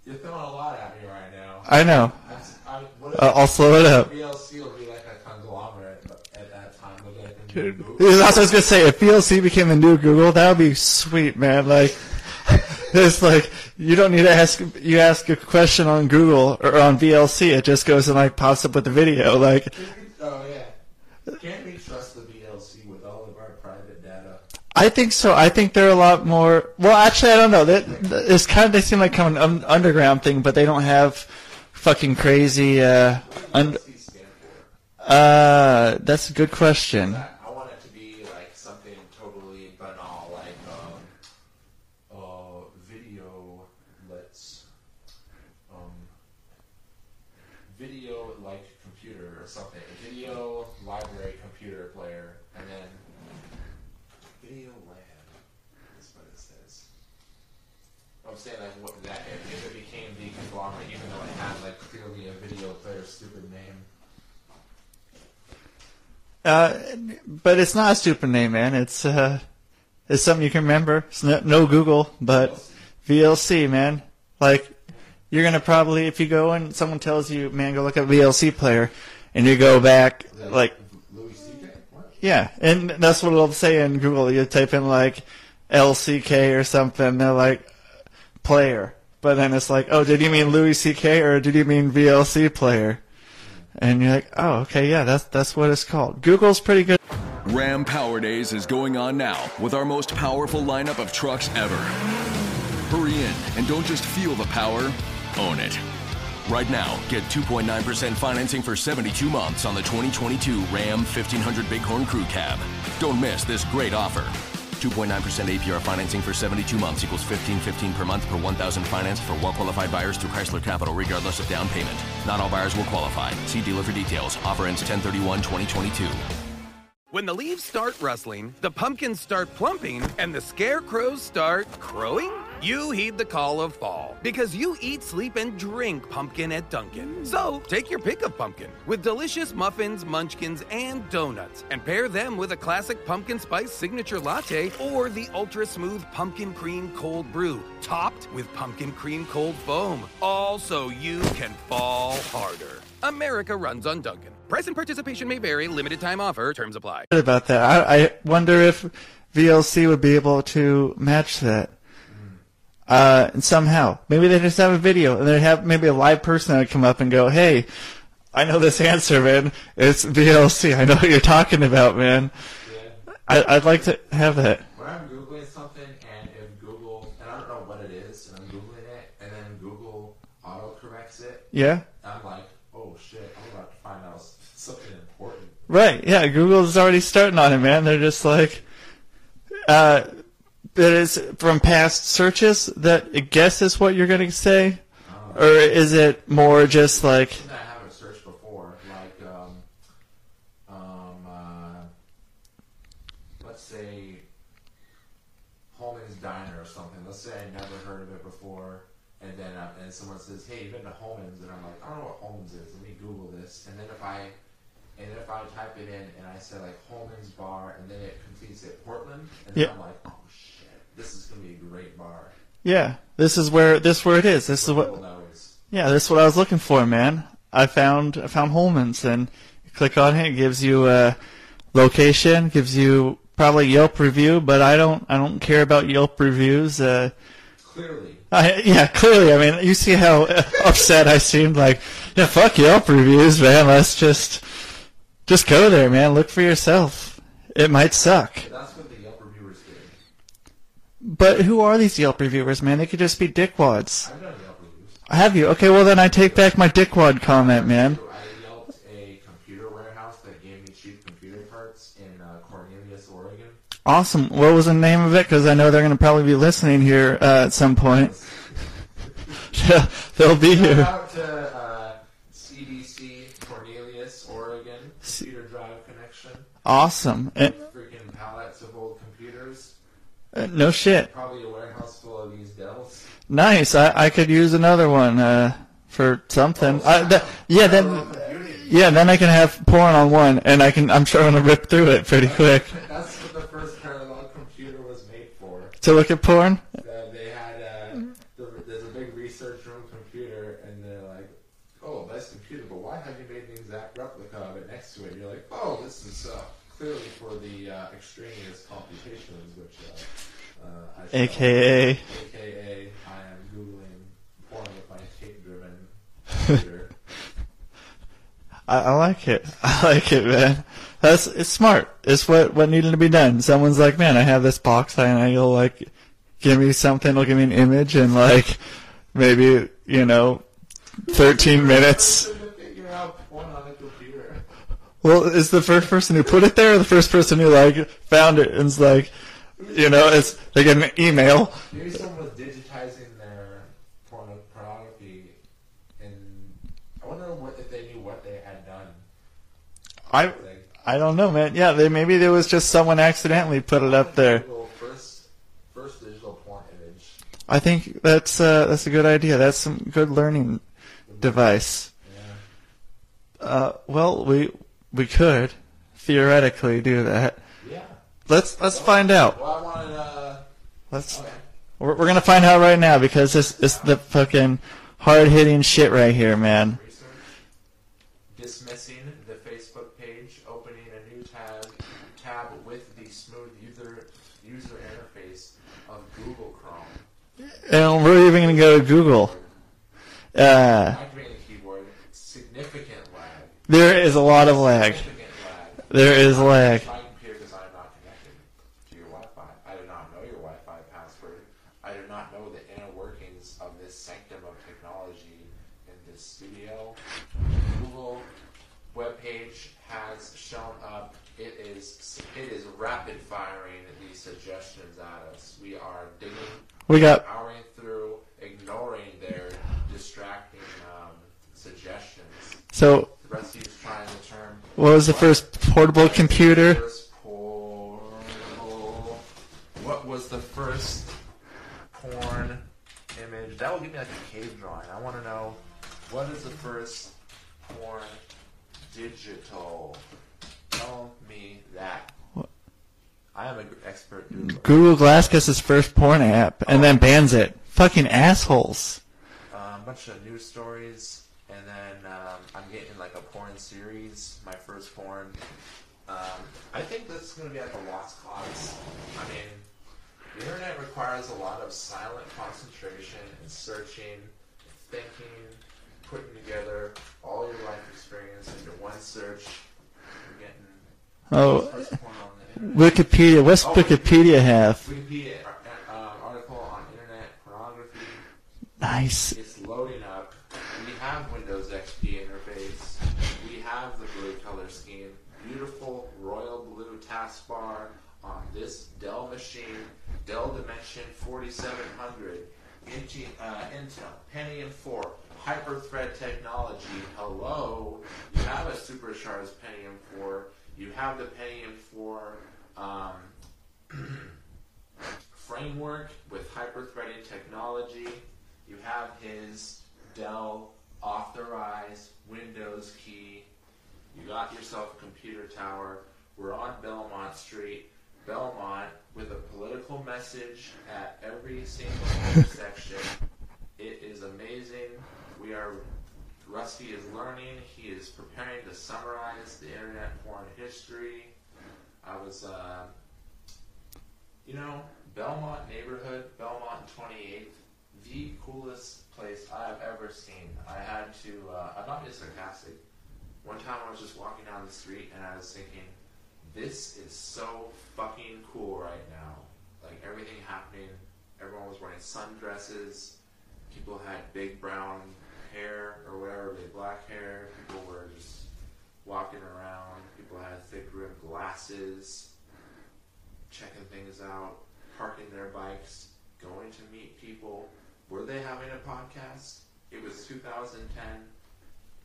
You're throwing a lot at me right now. I know. That's- I- what if Uh, I'll slow it up. VLC will be like a conglomerate but at that time. It'll be like a Dude, new that's what I was gonna say. If VLC became the new Google, that would be sweet, man. Like, it's like you don't need to ask. You ask a question on Google or on VLC, it just goes and like pops up with the video. Like, Oh yeah. Can't we trust the VLC with all of our private data? I think so. I think they're a lot more. Well, actually, I don't know. That it's kind of they seem like kind of an un- underground thing, but they don't have fucking crazy. Uh, un- uh, that's a good question. I want it to be like something totally banal, like um, uh, video let's um, video like computer or something. A video library computer player, and then video lab. That's what it says. I'm saying like what that if, if it became the conglomerate, even though it had like clearly a video player stupid name. Uh, but it's not a stupid name, man. It's uh, it's something you can remember. It's no, no Google, but VLC, man. Like you're gonna probably if you go and someone tells you, man, go look at VLC player, and you go back like. Yeah, and that's what it'll say in Google. You type in like LCK or something, they're like player, but then it's like, oh, did you mean Louis C.K. or did you mean VLC player? And you're like, oh, okay, yeah, that's that's what it's called. Google's pretty good. Ram Power Days is going on now with our most powerful lineup of trucks ever. Hurry in and don't just feel the power, own it. Right now, get 2.9% financing for 72 months on the 2022 Ram 1500 Bighorn Crew Cab. Don't miss this great offer. 2.9% APR financing for 72 months equals 1515 per month per 1000 financed for well-qualified buyers through Chrysler Capital regardless of down payment. Not all buyers will qualify. See dealer for details. Offer ends 1031-2022. When the leaves start rustling, the pumpkins start plumping, and the scarecrows start crowing, you heed the call of fall because you eat, sleep, and drink pumpkin at Dunkin'. Mm. So take your pick of pumpkin with delicious muffins, munchkins, and donuts, and pair them with a classic pumpkin spice signature latte or the ultra smooth pumpkin cream cold brew, topped with pumpkin cream cold foam. All so you can fall harder. America runs on Dunkin'. Price and participation may vary. Limited time offer. Terms apply. about that. I, I wonder if VLC would be able to match that. Uh, and somehow, maybe they just have a video, and they have maybe a live person that would come up and go, "Hey, I know this answer, man. It's VLC. I know what you're talking about, man." I, I'd like to have that. When I'm googling something and if Google and I don't know what it is and I'm googling it and then Google auto corrects it. Yeah. I'm like, oh shit, I'm about to find out something important. Right? Yeah. Google's already starting on it, man. They're just like, uh, that is from past searches that it guesses what you're gonna say, or is it more just like? I haven't searched before, like um, um, uh, let's say Holman's Diner or something. Let's say I never heard of it before, and then uh, and someone says, "Hey, you've been to Holman's?" And I'm like, "I don't know what Holman's is. Let me Google this." And then if I and if I type it in and I say like Holman's Bar, and then it completes it Portland, and Yeah. then I'm like, oh shit, this is gonna be a great bar. Yeah, this is where this where it is. This is what. people know it's- Yeah, this is what I was looking for, man. I found I found Holman's, and you click on it, it gives you a location, gives you probably Yelp review, but I don't I don't care about Yelp reviews. Uh, Clearly. I, yeah, clearly. I mean, you see how upset I seemed. Like, yeah, fuck Yelp reviews, man. Let's just just go there, man. Look for yourself. It might suck. That's what the Yelp reviewers did. But who are these Yelp reviewers, man? They could just be dickwads. I've done Yelp reviews. Have you? Okay, well then I take back my dickwad comment, man. I yelped a computer warehouse that gave me cheap computer parts in uh, Cornelius, Oregon. Awesome. What was the name of it? Because I know they're going to probably be listening here uh, at some point. They'll be Shout here. out to uh, CDC Cornelius, Oregon. Computer drive connection. Awesome. And, Freaking pallets of old computers. Uh, no shit. Probably a warehouse full of these Dells. Nice. I, I could use another one uh, for something. I, th- yeah, then yeah, then I can have porn on one, and I can. I'm sure I'm gonna rip through it pretty quick. That's what the first parallel computer was made for. To look at porn. Uh, they had uh, the, there's a big research room computer, and they're like, "Oh, nice computer, but why have you made an exact replica of it next to it?" You're like, "Oh, this is uh, clearly for the uh, extraneous computations, which uh, uh, I shall- AKA. AKA, I am googling porn with my tape-driven computer." I, I like it. I like it, man. That's it's smart. It's what what needed to be done. Someone's like, man, I have this box, and I will like give me something. It'll give me an image, and like maybe you know, thirteen minutes. Figure out porn on a computer. Well, is the first person who put it there, or the first person who like found it and is like, you know, it's they get an email. Maybe someone was digitizing their porno- pornography, and I wonder what, if they knew what they had done. I I don't know, man. Yeah, they maybe there was just someone accidentally put it up there. First, first digital porn image. I think that's uh, that's a good idea. That's some good learning device. Uh, well, we we could theoretically do that. Let's let's find out. Well, I wanted. Uh, Let's. okay. We're, we're gonna find out right now because this is the fucking hard hitting shit right here, man. Dismissing the Facebook page, opening a new tab, tab with the smooth user user interface of Google Chrome. And we're even gonna go to Google. Uh, Activating the keyboard. Significant lag. there is a lot of lag. Lag. There is lag. My computer because I'm not connected to your Wi-Fi. I do not know your Wi-Fi password. I do not know the inner workings of this sanctum of technology in this studio. Google webpage has shown up. It is it is rapid firing these suggestions at us. We are digging, We got- powering through, ignoring their distracting um, suggestions. So, the rest of you trying the term. what was the first portable computer? First portable- What was the first porn image? That will give me like a cave drawing. I want to know what is the first porn digital. Tell me that. I am an expert. Googler. Google Glass gets its first porn app and then bans it. Fucking assholes. Um, a bunch of news stories, and then um, I'm getting like a porn series. My first porn. Um, I think this is going to be like a lost cause. I mean, the internet requires a lot of silent concentration and searching, thinking, putting together all your life experience into one search. You're getting Oh, first porn on the internet. Wikipedia. What's Oh, Wikipedia have? Wikipedia uh, um, article on internet pornography. Nice. It's loading up. We have Windows XP interface. We have the blue color scheme. Beautiful royal blue taskbar on this Dell machine. Dell Dimension 4700. Inti, uh, Intel Pentium 4 Hyper-thread technology. Hello. You have a supercharged Pentium 4. You have the Pentium 4 um, framework with hyper-threading technology. You have his Dell authorized Windows key. You got yourself a computer tower. We're on Belmont Street. Belmont with a political message at every single intersection. It is amazing. We are Rusty is learning. He is preparing to summarize the internet porn history. I was, uh, you know, Belmont neighborhood, Belmont 28th, the coolest place I have ever seen. I had to, uh, I'm not being sarcastic. One time I was just walking down the street and I was thinking, this is so fucking cool right now. Like everything happening, everyone was wearing sundresses, people had big brown hair or whatever, big black hair, people were just walking around, people had thick rimmed glasses, checking things out, parking their bikes, going to meet people. Were they having a podcast? It was 2010.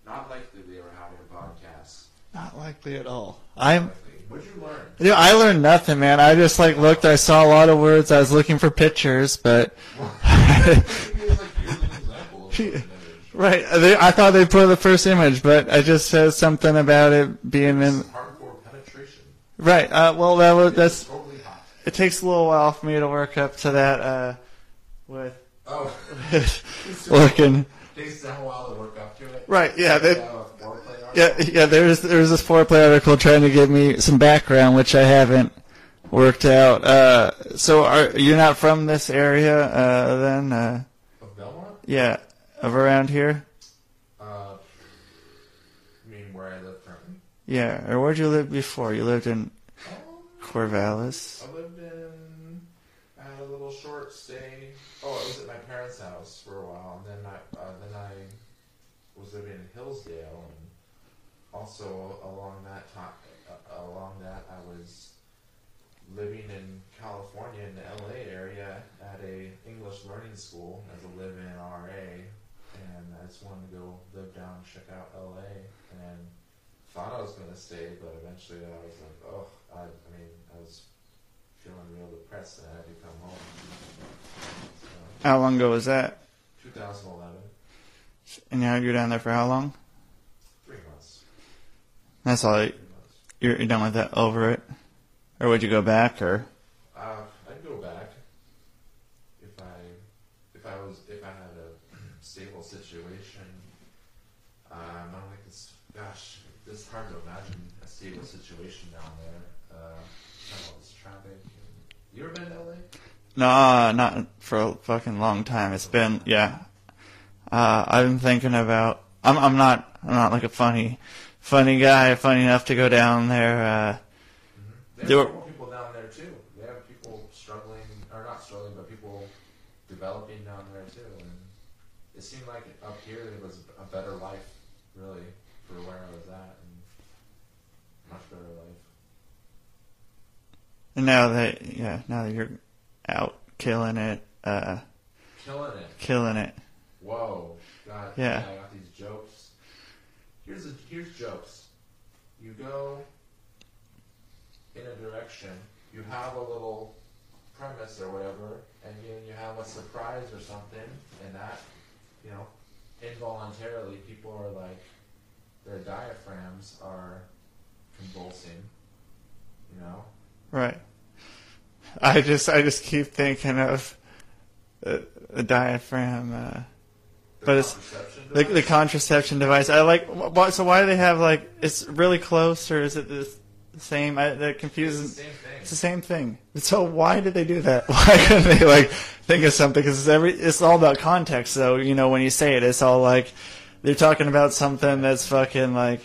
Not likely they were having a podcast. Not likely at all. I'm. What'd you learn? Dude, I learned nothing, man. I just like looked. I saw a lot of words. I was looking for pictures, but. right. They, I thought they put the first image, but it just says something about it being in. Hardcore penetration. Right. Uh, well, that was that's. Totally hot. It takes a little while for me to work up to that. Uh, with Oh. looking. Takes a while to work up to it. Right, yeah, they- Uh? Yeah, yeah. There's there's this foreplay article trying to give me some background, which I haven't worked out. Uh, so are you're not from this area, uh, then? Uh, Of Belmont? yeah, of around here. Uh, you mean where I live currently? Yeah, or where'd you live before? You lived in Corvallis. I lived in. I had a little short stay. Oh, I was at my parents' house for a while, and then I uh, then I was living in Hillsdale, and also along that time, uh, along that I was living in California in the LA area at a English learning school as a live-in RA, I just wanted to go live down, check out LA, and thought I was going to stay, but eventually I was like, oh, I, I mean, I was feeling real depressed and I had to come home. So, How long ago was that? 2011, And now you're down there for how long? three months. That's all. you- You're, you're done with that. Over it, or would you go back? Or Uh, I'd go back if I if I was if I had a stable situation. Um, I don't think it's gosh, it's hard to imagine a stable situation down there. Uh, kind of all this traffic. You ever been to LA? Nah, not for a fucking long time. It's been yeah. Uh, I've been thinking about. I'm I'm not I'm not like a funny funny guy, funny enough to go down there. Uh, there were- people down there too. They have people struggling, or not struggling, but people developing down there too. And it seemed like up here there was a better life, really, for where I was at, and much better life. and now that yeah, now that you're out killing it, uh, Killing it. killing it. Whoa, God, Yeah. I got these jokes. Here's a, here's jokes. You go in a direction. You have a little premise or whatever, and then you have a surprise or something, and that, you know, involuntarily people are like, their diaphragms are convulsing. You know. Right. I just I just keep thinking of uh, the diaphragm, uh, but it's the, the contraception device. I like. So why do they have like? It's really close, or is it the same? I, that confuses. It's the same thing. It's the same thing. So why did they do that? Why couldn't they like think of something? Because it's every. It's all about context. So you know when you say it, it's all like they're talking about something that's fucking like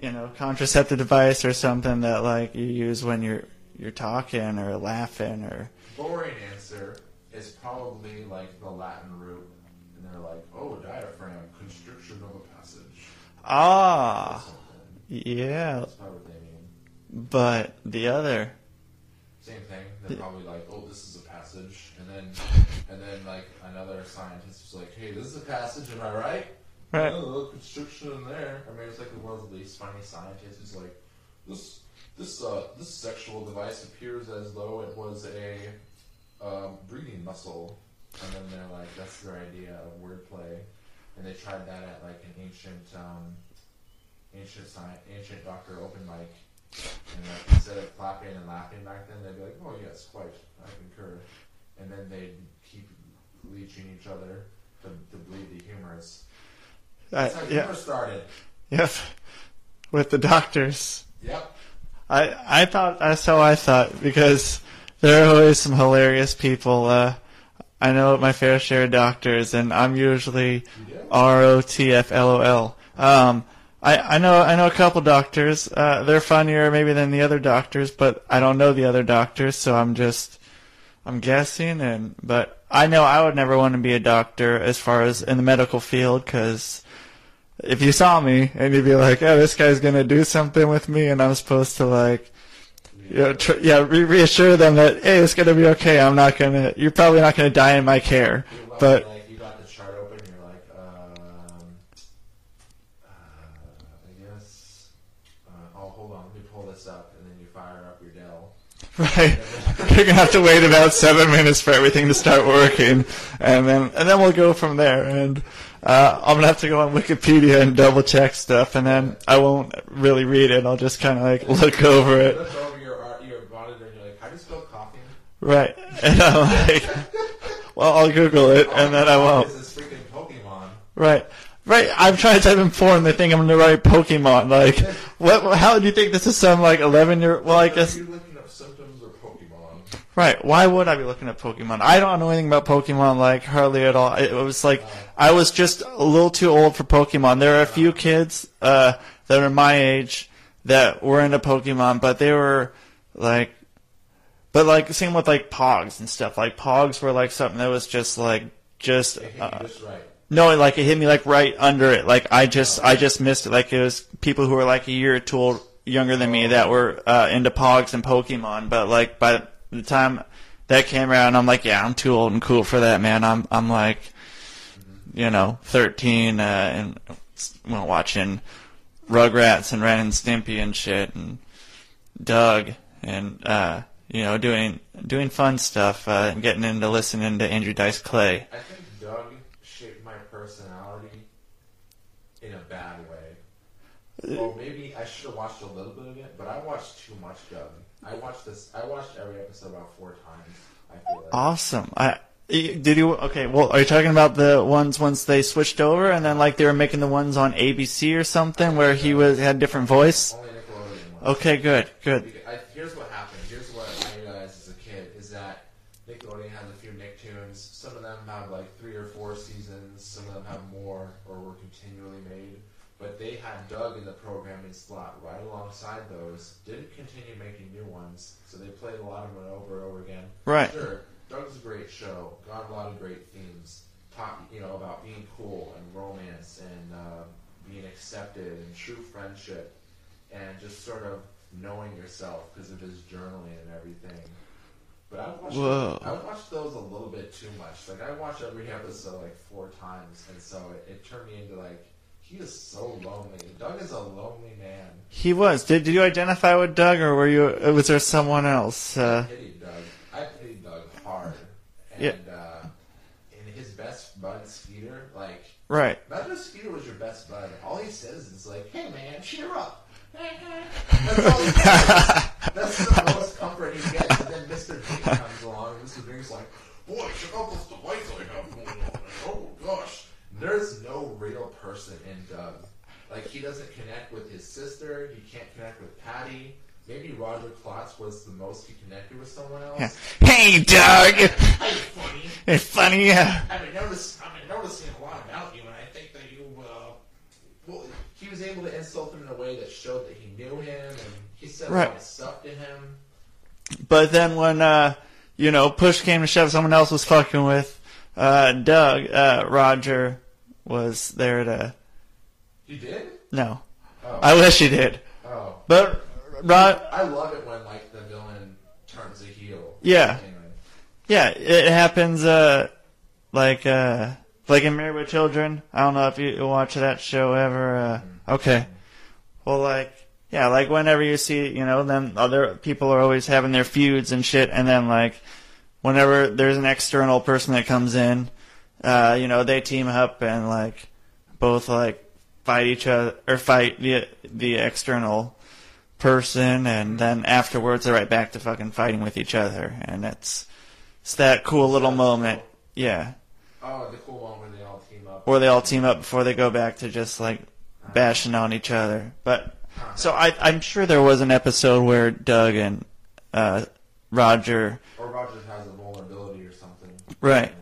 you know, contraceptive device or something that like you use when you're you're talking or laughing or Boring answer is probably like the Latin root, and they're like, oh, diaphragm, constriction of a passage. ah, yeah. That's probably what they mean. But the other, Same thing. They're probably like, oh, this is a passage, and then and then like another scientist was like, hey, this is a passage, am I right? Right. Oh, look, constriction in there. I mean, it's like the world's least funny scientist who's like, this this uh this sexual device appears as though it was a um, breathing muscle, and then they're like, that's their idea of wordplay, and they tried that at like an ancient um, ancient science, ancient doctor open mic, and like, instead of clapping and laughing back then, they'd be like, "Oh yes, quite, I concur," and then they'd keep leeching each other to, to bleed the humorous. That's how Uh, yeah. humor started. Yep. With the doctors. Yep. I I thought that's how I thought because there are always some hilarious people. Uh, I know my fair share of doctors, and I'm usually R O T F L O L. Um, I I know I know a couple doctors. Uh, they're funnier maybe than the other doctors, but I don't know the other doctors, so I'm just I'm guessing. And but I know I would never want to be a doctor as far as in the medical field because if you saw me and you'd be like, "Oh, this guy's gonna do something with me," and I'm supposed to like, you know, tr- yeah, re- reassure them that hey, it's gonna be okay. I'm not gonna. You're probably not gonna die in my care, but like you got the chart open, you're like, um, uh, I guess. Uh, oh, hold on, let me pull this up, and then you fire up your Dell. right, you're gonna have to wait about seven minutes for everything to start working, and then and then we'll go from there. And uh, I'm gonna have to go on Wikipedia and double check stuff, and then I won't really read it. I'll just kind of like look over it. Look over your uh, your monitor, and you're like, how do you spell coffee? Right. And I'm like, well, I'll Google it, and then I won't. This is freaking Pokemon. Right. Right. I'm trying to type in porn. They think I'm to write Pokemon. Like, what? How do you think this is some like 11 year? Well, I guess. Are you looking up symptoms or Pokemon? Right. Why would I be looking at Pokemon? I don't know anything about Pokemon, like hardly at all. It was like I was just a little too old for Pokemon. There are a few kids uh, that are my age that were into Pokemon, but they were like, but like same with like Pogs and stuff. Like Pogs were like something that was just like just. Uh, no, like it hit me like right under it. Like I just, I just missed it. Like it was people who were like a year or two old, younger than me that were uh, into Pogs and Pokemon. But like by the time that came around, I'm like, yeah, I'm too old and cool for that, man. I'm, I'm like, you know, 13 uh, and well, watching Rugrats and Ren and Stimpy and shit, and Doug, and uh, you know, doing doing fun stuff, uh, and getting into listening to Andrew Dice Clay. I think Doug shaped my personality in a bad way. Well, maybe I should have watched a little bit of it, but I watched too much Doug. I watched this. I watched every episode about four times. I feel like. Awesome. I did you okay? Well, are you talking about the ones once they switched over, and then like they were making the ones on ABC or something where he was had a different voice? Only Nickelodeon ones. Okay, good, good. I, here's what happened. Here's what I realized as a kid is that Nickelodeon has a few Nicktoons. Some of them have like three or four seasons. Some of them have more or were continually made. But they had Doug in the programming slot right alongside those. Didn't continue making new ones, so they played a lot of them over and over again. Right. Sure, Doug's a great show. Got a lot of great themes. Talk, you know, about being cool and romance and uh, being accepted and true friendship and just sort of knowing yourself because of his journaling and everything. But I watched Whoa. I watched those a little bit too much. Like I watched every episode like four times, and so it, it turned me into like he is so lonely. Doug is a lonely man. He was. Did did you identify with Doug, or were you? Was there someone else? I Uh, pitied Doug. I pitied Doug hard. And Yeah. uh, in his best bud Skeeter, like Right. Imagine if Skeeter was your best bud. All he says is like, "Hey man, cheer up." That's all he. That's the most comfort he gets. And then Mr. Dink comes along, and Mr. Dink's like, "Boy, check out this device I have going on." Oh gosh, there's no real person in Doug. Like he doesn't connect with his sister. He can't connect with Patti. Maybe Roger Klotz was the most he connected with someone else. Yeah. Hey, Doug. Hey, funny. It's funny. Yeah. I've been noticing. I've been noticing a lot about you, and I think that you. Uh, well, he was able to insult him in a way that showed that he knew him, and he said a Right. lot of stuff to him. But then when uh, you know push came to shove, someone else was fucking with uh, Doug. Uh, Roger was there to. He did. No, Oh. I wish he did. Oh. But Rod, I love it when like the villain turns a heel. Yeah. Yeah, it happens. Uh, like uh, like in Married with Children. I don't know if you watch that show ever. Uh, okay. Well, like yeah, like whenever you see, you know, then other people are always having their feuds and shit, and then like whenever there's an external person that comes in, uh, you know, they team up and like both like fight each other or fight the the external person, and then afterwards they're right back to fucking fighting with each other, and it's it's that cool little moment, yeah, Oh, the cool one where they all team up. where they all team up before they go back to just like bashing on each other. But so I I'm sure there was an episode where Doug and uh, Roger Or Roger has a vulnerability or something. Right.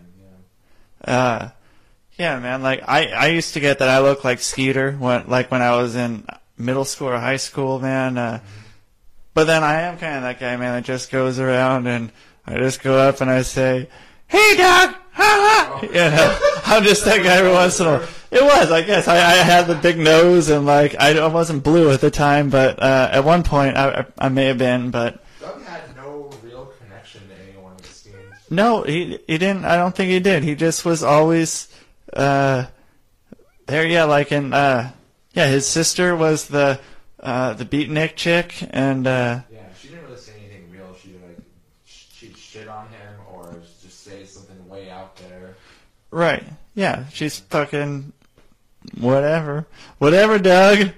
Uh, yeah, man. Like I, I used to get that I look like Skeeter when, like when I was in middle school or high school, man. Uh, but then I am kind of that guy, man, that just goes around and I just go up and I say, "Hey, Doc." Ha ha. You know, I'm just that guy every once in a while. It was, I guess. I, I had the big nose and like I, I wasn't blue at the time, but uh, at one point I, I may have been, but Doug had no real connection to anyone, it seemed. No, he he didn't. I don't think he did. He just was always uh, there. Yeah, like in uh, yeah, his sister was the uh, the beatnik chick, and uh, Yeah, she didn't really say anything real. She like she'd shit on him or just say something way out there. right, yeah, she's fucking whatever, whatever, Doug.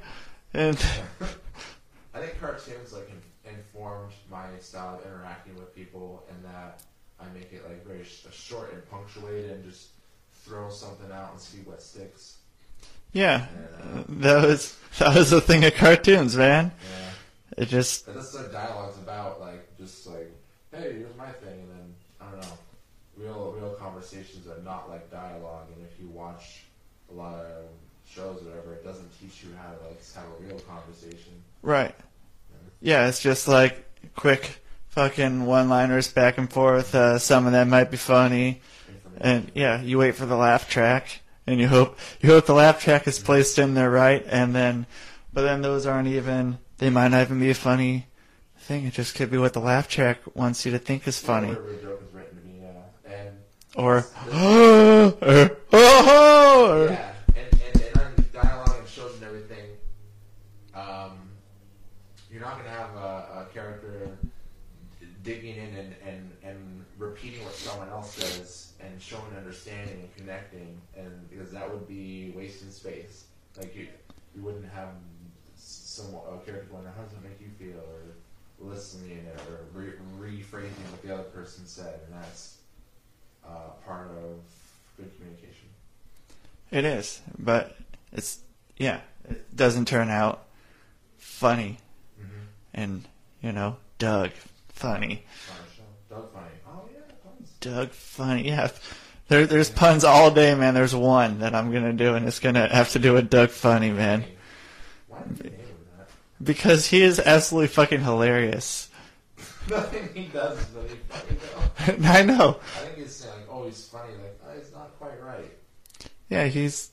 And I think cartoons like in- informed my style of interacting with people, and that I make it like very sh- short and punctuated, and just throw something out and see what sticks. Yeah, that was that was the thing of cartoons, man. Yeah. It just And that's what dialogue's about, like just like, hey, here's my thing, and then I don't know, real real conversations are not like dialogue. And if you watch a lot of shows or whatever, it doesn't teach you how to like have a real conversation. Right. Yeah, it's just like quick fucking one-liners back and forth. Uh, some of them might be funny, and yeah, you wait for the laugh track, and you hope you hope the laugh track is placed in there right, and then, but then those aren't even. They might not even be a funny thing. It just could be what the laugh track wants you to think is funny, Whatever joke is written to me, yeah, and or or oh, or, yeah, and, and, and on dialogue and shows and everything, um, you're not gonna have a, a character digging in and, and, and repeating what someone else says and showing understanding and connecting, and because that would be wasting space. Like you, you wouldn't have some a character going, "How does it make you feel?" or listening or re- rephrasing what the other person said, and that's uh, part of good communication. It is, but it's yeah, it doesn't turn out funny, and you know, Doug Funnie, Doug Funnie. Oh yeah, puns. Doug Funnie. Yeah, there, there's puns all day, man. There's one that I'm gonna do, and it's gonna have to do with Doug Funnie, man, Why did you name him that? because he is absolutely fucking hilarious. Nothing he does is really funny though. I know. I think he's saying like, oh, he's funny. Like, oh, he's not quite right. Yeah, he's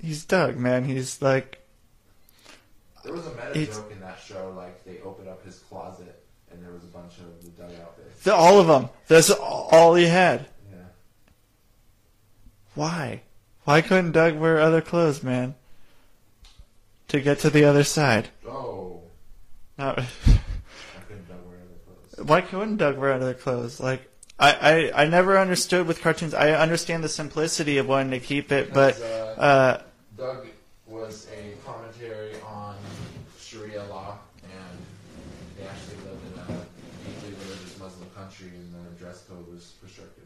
he's Doug, man. He's like There was a meta It's- joke in that show. Like, they opened up his closet there was a bunch of the Doug outfits. the, all of them. That's all he had. Yeah. Why? Why couldn't Doug wear other clothes, man? To get to the other side. Oh, Not, I couldn't Doug wear other clothes. why couldn't Doug wear other clothes? Like, I, I, I never understood with cartoons. I understand the simplicity of wanting to keep it, but Because, uh, Doug was a commentary on Sharia law, and they actually lived in a deeply religious Muslim country, and the dress code was restricted.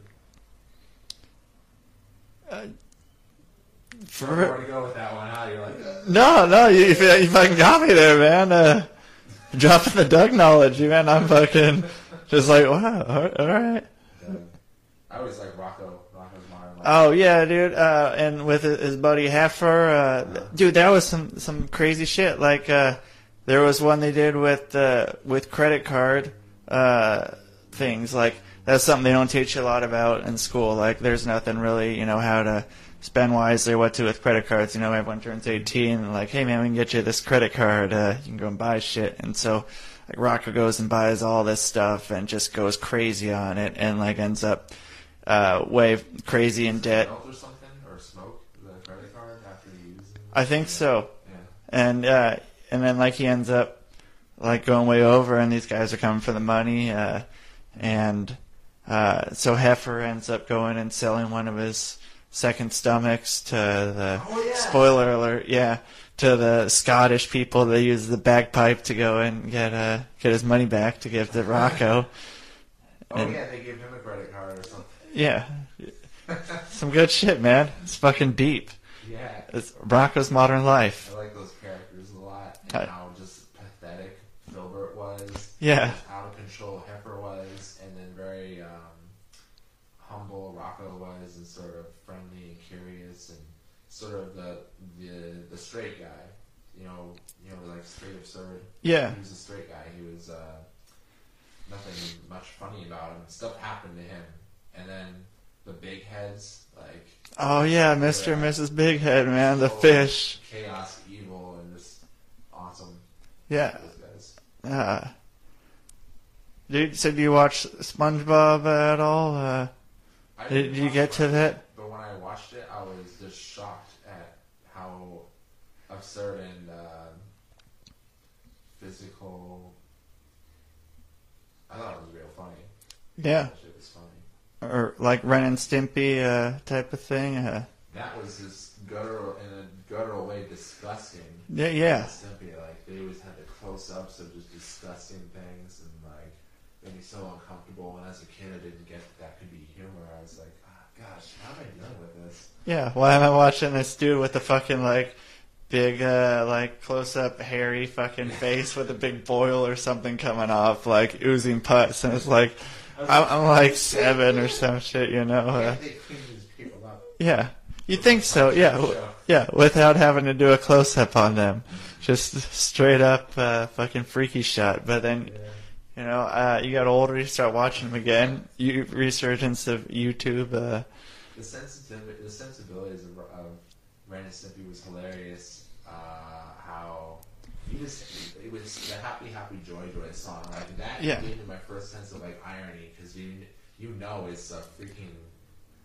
For, I don't know where to go with that one. How you're like, no, no, you, you, you fucking got me there, man. Uh, dropping the Doug knowledge, you man. I'm fucking just like, wow, all right. I always like Rocko. Rocko's Modern Life. Oh yeah, dude. Uh, and with his his buddy Heifer, uh, dude, that was some some crazy shit. Like, uh, there was one they did with uh, with credit card uh, things. Like, that's something they don't teach you a lot about in school. Like, there's nothing really, you know, how to spend wisely, or what to with credit cards. You know, everyone turns 18 and like, hey man, we can get you this credit card. Uh, you can go and buy shit. And so, like, Rocko goes and buys all this stuff and just goes crazy on it and like ends up uh, way crazy in debt. Or something, or smoke the credit card after you use it. I think so. Yeah. And uh, and then like he ends up like going way over, and these guys are coming for the money, uh, and uh, so Heifer ends up going and selling one of his second stomachs to the spoiler alert, yeah, to the Scottish people They use the bagpipe to go and get uh get his money back to give to Rocko. Oh And- yeah, they gave him a credit card or something. Yeah. Some good shit, man. It's fucking deep. Yeah. It's Rocko's modern life. I like those characters a lot, and I- how just pathetic Filbert was. Yeah. how out of control Heifer was, and then very um, humble Rocko was, and sort of friendly and curious, and sort of the the the straight guy. You know, you know, like straight absurd. Yeah. he was a straight guy. He was uh, nothing much funny about him. Stuff happened to him, and then the big heads, like Oh yeah, Mr. and Mrs. Big Head, man, the fish. chaos, evil, and just awesome. Yeah. Those guys. Uh, dude, so do you watch SpongeBob at all? Uh, did you get to that? But when I watched it, I was just shocked at how absurd and uh, physical. I thought it was real funny. Yeah. Shit was funny. Or like Ren and Stimpy uh, type of thing? Uh, That was just guttural in a guttural way, disgusting. Yeah, yeah. Simply like they always had the close-ups of just disgusting things and like made me so uncomfortable. And as a kid, I didn't get that, that could be humor. I was like, ah, gosh, how am I dealing with this? yeah, why am I watching this dude with the fucking like big uh like close up hairy fucking face with a big boil or something coming off like oozing pus and it's like I'm, I'm like seven or some shit, you know. Uh, They clean these people up. Yeah, you think so? Yeah, w- yeah. Without having to do a close up on them, just straight up uh, fucking freaky shot. But then, you know, uh, you got older, you start watching them again. You resurgence of YouTube. Uh, The sensitivity, the sensibilities of, of Ren and Stimpy was hilarious. Uh, how you just it was the happy happy joy joy song like that Yeah. gave me my first sense of like irony because you you know it's a freaking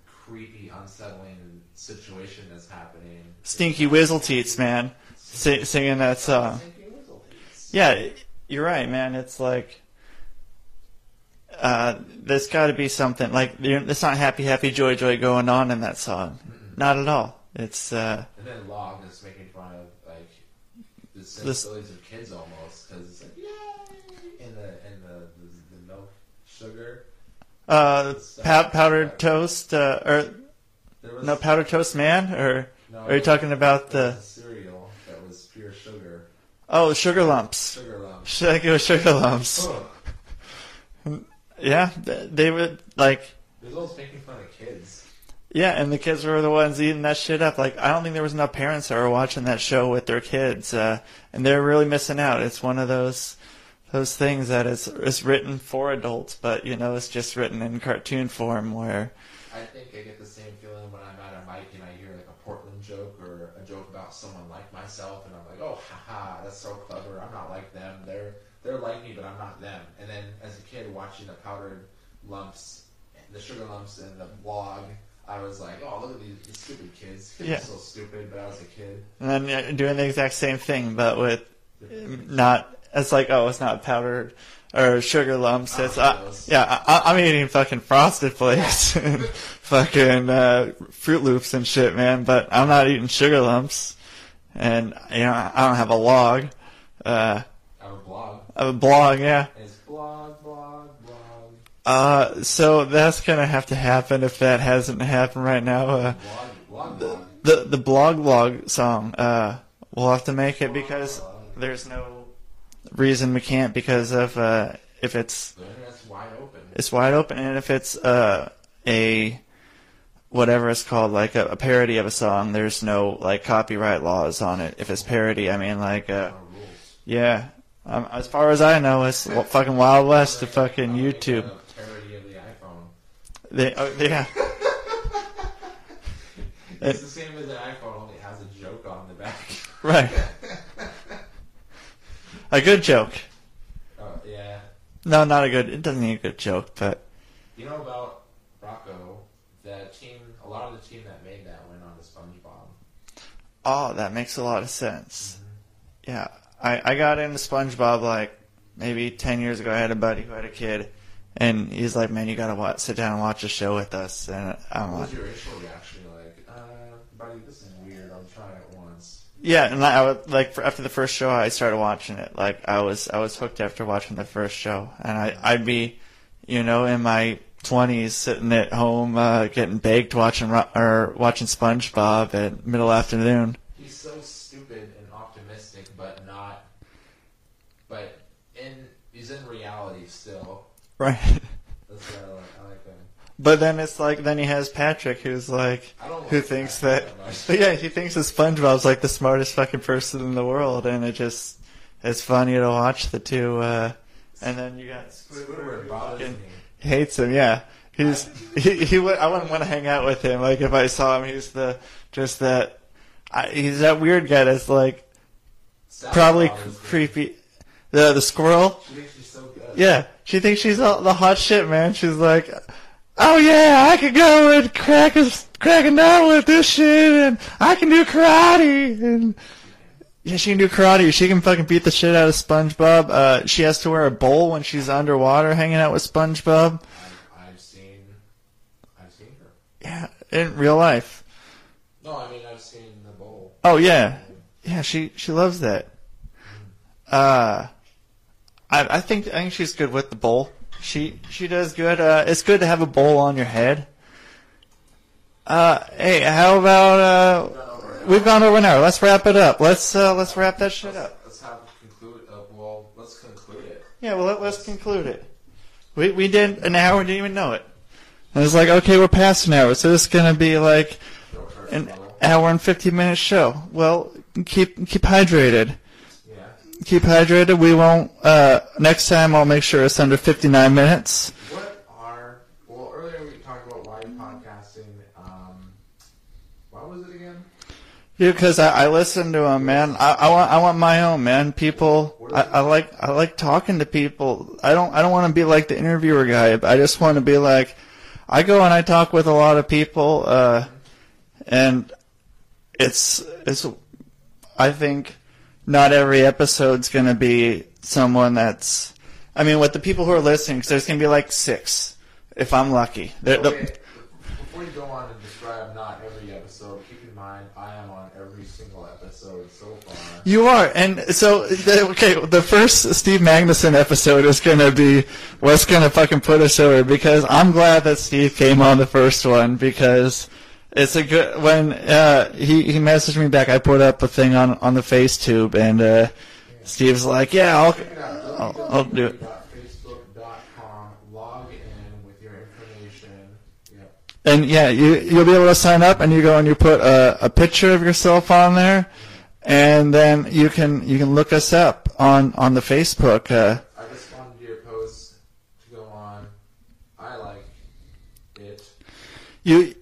creepy unsettling situation that's happening. Stinky Wizzleteats, man, si- singing that song. Yeah, you're right, man. It's like. Uh, there's got to be something like it's not happy, happy, joy, joy going on in that song. Not at all. It's uh, And then Log is making fun of like the sensibilities of kids almost because it's like yay in the in the the, the milk sugar. Uh, pow- powdered toast, uh, or There was- no powdered toast man, or No, are you talking about the? cereal that was pure sugar. Oh, sugar lumps. Sugar lumps. Should I go sugar lumps? Ugh. Yeah, th- they were like. There's always making fun of kids. Yeah, and the kids were the ones eating that shit up. Like, I don't think there was enough parents that were watching that show with their kids, uh, and they're really missing out. It's one of those those things that is is written for adults, but you know, it's just written in cartoon form where. I think I get the same feeling when I'm at a mic and I hear like a Portland joke or a joke about someone like myself, and I'm like, oh, haha, that's so clever. I'm not like them. They're they're like me, but I'm not them. And then as a kid watching the powdered lumps, the sugar lumps, and the blog, I was like, oh, look at these, these stupid kids. Kids Yeah. are so stupid, but I was a kid. And then doing the exact same thing, but with not. It's like, oh, it's not powdered or sugar lumps. It's uh, yeah, I, I'm eating fucking frosted flakes and fucking uh, Froot Loops and shit, man. But I'm not eating sugar lumps, and you know, I don't have a log. Uh, I have a blog. I have a blog, yeah. It's blog. Uh, so that's gonna have to happen if that hasn't happened right now. Uh, Blog, blog, blog. the the blog blog song. Uh, we'll have to make it because there's no reason we can't because of uh, if it's wide it's wide open and if it's uh, a whatever it's called like a, a parody of a song. There's no like copyright laws on it. If it's parody, I mean like uh, yeah. Um, as far as I know, it's fucking Wild West to fucking YouTube. Parody of the iPhone. They, oh, yeah. It's uh, the same as an iPhone, only has a joke on the back. Right. A good joke. Oh, yeah. No, not a good. It doesn't need a good joke, but You know about Rocko, the team, a lot of the team that made that went on to SpongeBob. oh, that makes a lot of sense. Mm-hmm. Yeah, I I got into SpongeBob like maybe ten years ago. I had a buddy who had a kid, and he's like, "Man, you gotta watch, sit down and watch a show with us." And I'm What like, was your initial reaction? Like, uh, buddy, this is weird. I'm trying it once. Yeah, and I would, like for, after the first show, I started watching it. Like I was, I was hooked after watching the first show, and I, I'd be, you know, in my twenties, sitting at home, uh, getting baked, watching Ro- or watching SpongeBob at middle afternoon. He's so stupid and optimistic, but not. But in he's in reality still. Right. That's what I like. I like him. But then it's like, then he has Patrick, who's like, I don't who like thinks Patrick that, that much. but yeah, he thinks that SpongeBob's like the smartest fucking person in the world, and it just, it's funny to watch the two. uh And then you got Squidward me. hates him. Yeah, he's he, he would. I wouldn't want to hang out with him. Like if I saw him, he's the just that. I, he's that weird guy that's like probably creepy. The the squirrel. She thinks she's so good. Yeah, she thinks she's all, the hot shit, man. She's like, oh yeah, I could go and crack a, cracking down with this shit, and I can do karate, and yeah, she can do karate. She can fucking beat the shit out of SpongeBob. Uh, she has to wear a bowl when she's underwater, hanging out with SpongeBob. I've, I've seen. I've seen her. Yeah, in real life. No, I mean I've seen the bowl. Oh yeah, yeah. She she loves that. Uh, I I think I think she's good with the bowl. She she does good. Uh, it's good to have a bowl on your head. Uh, hey, how about uh, we've gone over an hour. Let's wrap it up. Let's uh, let's wrap that shit up. Let's have conclude. Uh, well, let's conclude it. Yeah, well let, let's conclude it. We we did an hour, didn't even know it. And it's like okay, we're past an hour, so this is gonna be like an hour and fifty minute show. Well, keep keep hydrated. Keep hydrated. We won't. Uh, next time, I'll make sure it's under fifty nine minutes. What are well? Earlier we talked about why podcasting. Um, why was it again? Yeah, because I, I listen to them, man. I, I want I want my own man. People, I, I like I like talking to people. I don't I don't want to be like the interviewer guy. I just want to be like, I go and I talk with a lot of people, uh, and it's it's. I think not every episode's gonna be someone that's. I mean, with the people who are listening, 'cause there's gonna be like six, if I'm lucky. They're- the- before you go on and describe not every episode, keep in mind I am on every single episode so far. You are, and so the, okay. The first Steve Magnuson episode is gonna be what's gonna fucking put us over because I'm glad that Steve came on the first one because it's a good when uh, he he messaged me back. I put up a thing on on the FaceTube, and uh, Steve's like, "Yeah, I'll I'll, I'll do it." Facebook.com. Log in with your information. Yep. And yeah, you you'll be able to sign up, and you go and you put a, a picture of yourself on there, and then you can you can look us up on on the Facebook. Uh, I responded to your post to go on. I like it. you,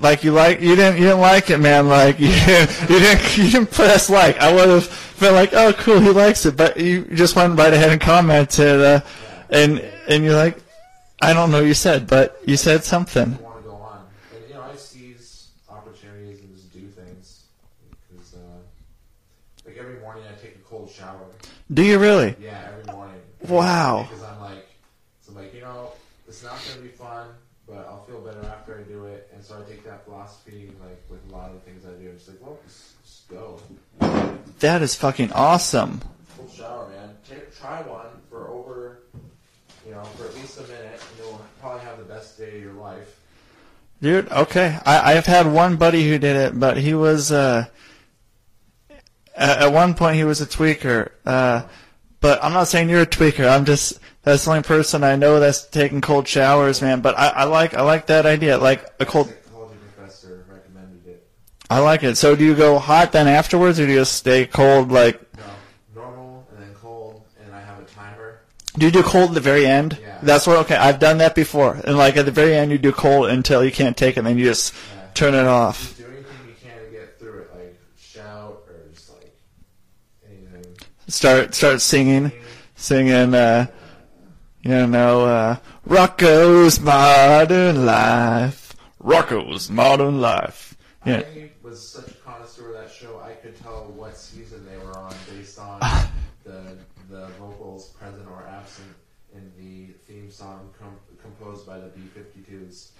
like you like you didn't you didn't like it, man. Like you didn't you didn't, you didn't press like. I would have been like, oh, cool, he likes it, but you just went right ahead and commented, uh, and and you're like, I don't know what you said, but you said something. want to go on. You know, I seize opportunities and do things. Uh, like, every morning I take a cold shower. Do you really? Yeah, every morning. Wow. Because I'm like, so I'm like, you know, it's not going to be fun, but I'll feel better after I do it. And so I take that philosophy, like, with a lot of the things I do. I'm just like, well, just, just go. That is fucking awesome. Cold shower, man. Take, try one for over, you know, for at least a minute, and you'll probably have the best day of your life. Dude, okay. I, I've had one buddy who did it, but he was, uh, at, at one point he was a tweaker. Uh, but I'm not saying you're a tweaker. I'm just, that's the only person I know that's taking cold showers, man. But I, I like, I like that idea. Like a cold, Psychology professor recommended it. I like it. So do you go hot then afterwards or do you just stay cold? Like, No, normal and then cold, and I have a timer. do you do cold at the very end? Yeah. That's what, okay. I've done that before. And like at the very end you do cold until you can't take it and then you just turn it off. Just do anything you can to get through it, like shout or just like anything. start start singing, singing. Uh, you know, uh, Rocko's Modern Life. Rocko's Modern Life. Yeah. I was such a connoisseur of that show. I could tell what season they were on based on the the vocals present or absent in the theme song com- composed by the B52s.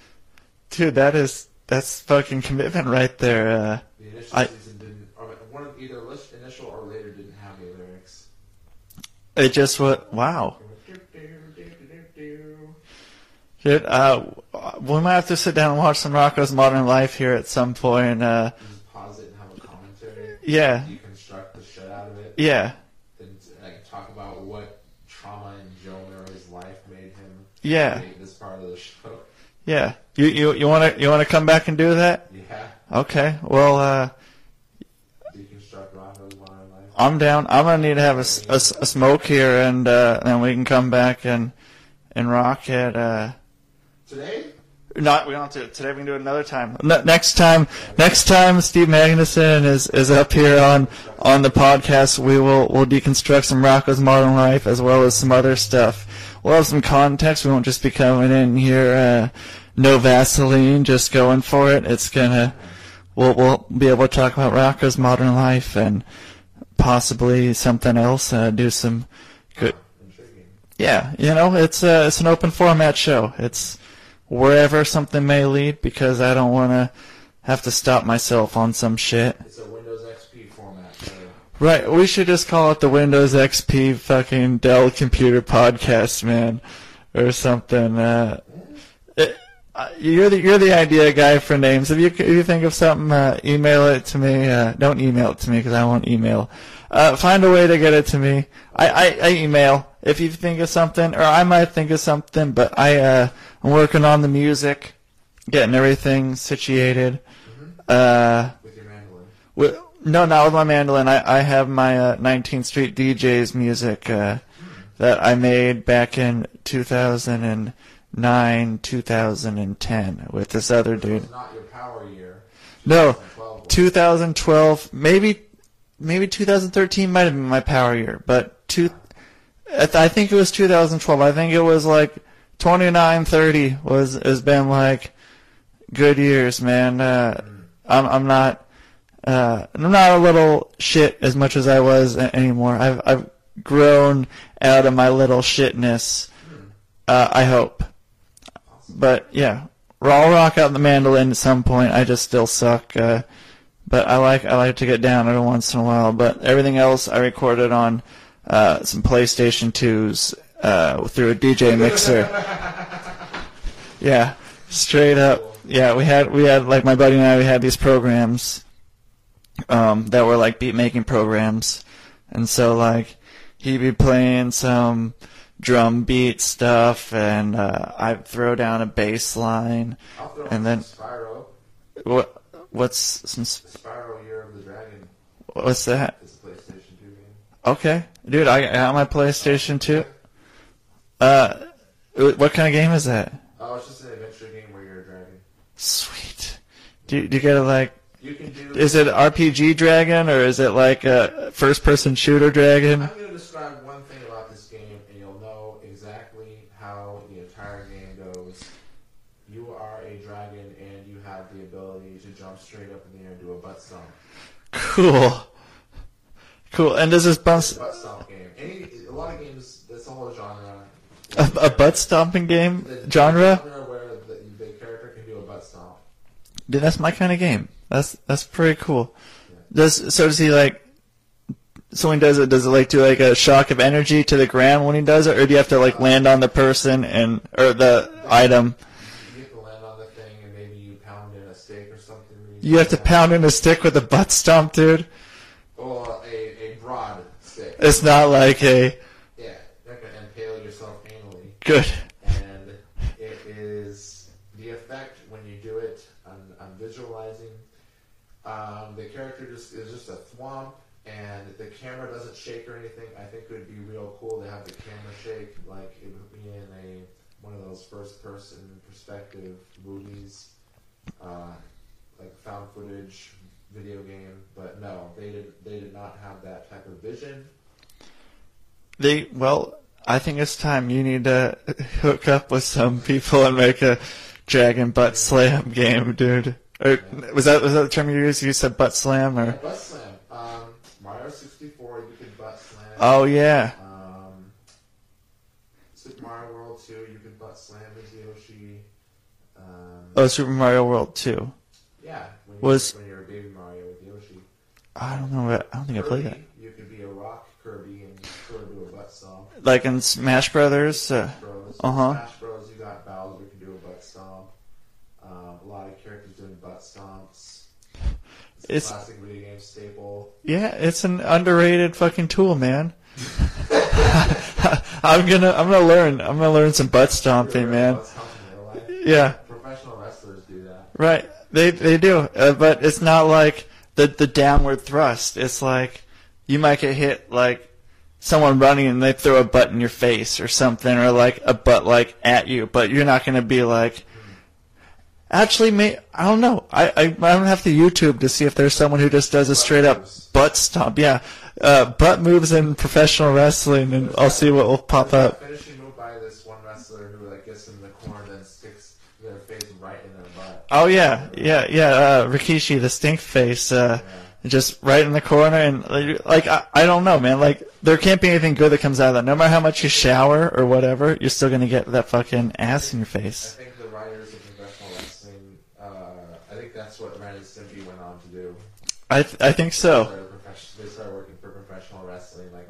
Dude, that is that's fucking commitment right there. Uh, The initial I season didn't, or one of either initial or later didn't have any lyrics. it just what wow. Dude, uh, we might have to sit down and watch some Rocko's Modern Life here at some point. Uh, Just pause it and have a commentary. Yeah. Deconstruct the shit out of it. Yeah. And like talk about what trauma in Joe Murray's life made him. Yeah. create this part of the show. yeah, you you you want to you want to come back and do that? Yeah. Okay. Well, uh, Deconstruct Rocko's modern life. I'm down. I'm gonna need to have a a smoke here, and uh, then we can come back and and rock it. Uh, Today? Not we don't have to today. We can do it another time. Ne- next time, next time Steve Magnuson is, is up here on on the podcast, we will we'll deconstruct some Rocko's modern life as well as some other stuff. We'll have some context. We won't just be coming in here uh, no Vaseline, just going for it. It's gonna we'll we'll be able to talk about Rocko's modern life and possibly something else. Uh, do some good. Yeah, you know, it's uh, it's an open format show. It's wherever something may lead because I don't want to have to stop myself on some shit. It's a Windows XP format. So Right, we should just call it the Windows XP fucking Dell Computer Podcast, man, or something. Uh, it, uh, you're the you're the idea guy for names. If you if you think of something, uh, email it to me. Uh, don't email it to me because I won't email. Uh, find a way to get it to me. I, I, I email if you think of something, or I might think of something. But I uh, I'm working on the music, getting everything situated. Uh, with your mandolin. Wi- no, not with my mandolin. I, I have my uh, 19th Street DJs music uh, that I made back in 2009, 2010 with this other dude. Not your power year. No, 2012, maybe maybe 2013 might have been my power year, but two, I th- I think it was 2012. I think it was like 29, 30 was has been like good years, man. Uh, I'm I'm not uh, I'm not a little shit as much as I was a- anymore. I've I've grown out of my little shitness. Uh, I hope. But yeah, I'll rock out the mandolin at some point. I just still suck. Uh, but I like I like to get down every once in a while. But everything else I recorded on uh, some PlayStation 2s uh, through a DJ mixer. yeah, straight up. Yeah, we had we had like my buddy and I we had these programs um, that were like beat making programs, and so like he'd be playing some drum beat stuff, and uh, I'd throw down a bass line, and then Spyro. what what's some sp- Spyro Year of the Dragon. what's that? It's a PlayStation 2 game. Okay, dude, I got my PlayStation 2. Uh, what kind of game is that? Oh, it's just an adventure game where you're a dragon. Sweet. Do you, do you get to like? You can do- Is it RPG dragon or is it like a first-person shooter dragon? I'm to describe one thing about this game, and you'll know exactly how the entire game goes. You are a dragon, and you have the ability to jump straight up in the air and do a butt stomp. Cool. Cool. And does this bounce Butt stomp game. Any, a lot of games, that's a whole genre. A, a butt stomping game genre? where the, the character can do a butt stomp. Dude, that's my kind of game. That's that's pretty cool. Does so does he like? Someone does it, does it like do like a shock of energy to the ground when he does it, or do you have to like land on the person and or the item? You have to land on the thing, and maybe you pound in a steak or something. You have to pound in a stick with a butt stomp, dude. Or a, a broad stick. It's not like a Yeah, you're not gonna impale yourself anally. Good. And it is the effect when you do it. I'm, I'm visualizing. Um, the character just is just a thwomp, and the camera doesn't shake or anything. I think it would be real cool to have the camera shake, like it would be in a one of those first-person perspective movies, uh, like found footage video game. But no, they did they did not have that type of vision. They well, I think it's time you need to hook up with some people and make a dragon butt slam game, dude. Or, was that was that the term you used? You said butt slam or? Butt slam. Um, Mario 64, you could butt slam. Oh, yeah. Um, Super Mario World 2, you could butt slam as Yoshi. Um, Oh, Super Mario World 2. Yeah. When you, Was- when you were a baby Mario with Yoshi. I don't know. I don't think I played that. Kirby, You could be a rock Kirby and sort of do a butt stomp. Like in Smash Brothers. Uh huh. Smash Bros. You got Bowser can do a butt stomp. Um, a lot of characters doing butt stomps. It's, It's- a classic video game staple. Yeah, it's an underrated fucking tool, man. I'm gonna I'm gonna learn I'm gonna learn some butt stomping, man. Butt stomp in real life. Yeah. Professional wrestlers do that. Right. They they do, uh, but it's not like the the downward thrust. It's like you might get hit like someone running and they throw a butt in your face or something, or like a butt like at you, but you're not gonna be like. Actually, may I don't know. I, I I don't have to YouTube to see if there's someone who just does a straight up butt stomp. Yeah, uh, butt moves in professional wrestling, and I'll see what will pop up. finishing move by this one wrestler who like gets in the corner sticks their face right in their butt. Oh yeah, yeah, yeah. Uh, Rikishi, the stink face, uh, just right in the corner, and like, like I, I don't know, man. Like there can't be anything good that comes out of that. No matter how much you shower or whatever, you're still gonna get that fucking ass in your face I think the writers of professional wrestling, uh, I think that's what Ren and Stimpy went on to do. I th- I think They so. started, they started working for professional wrestling. Like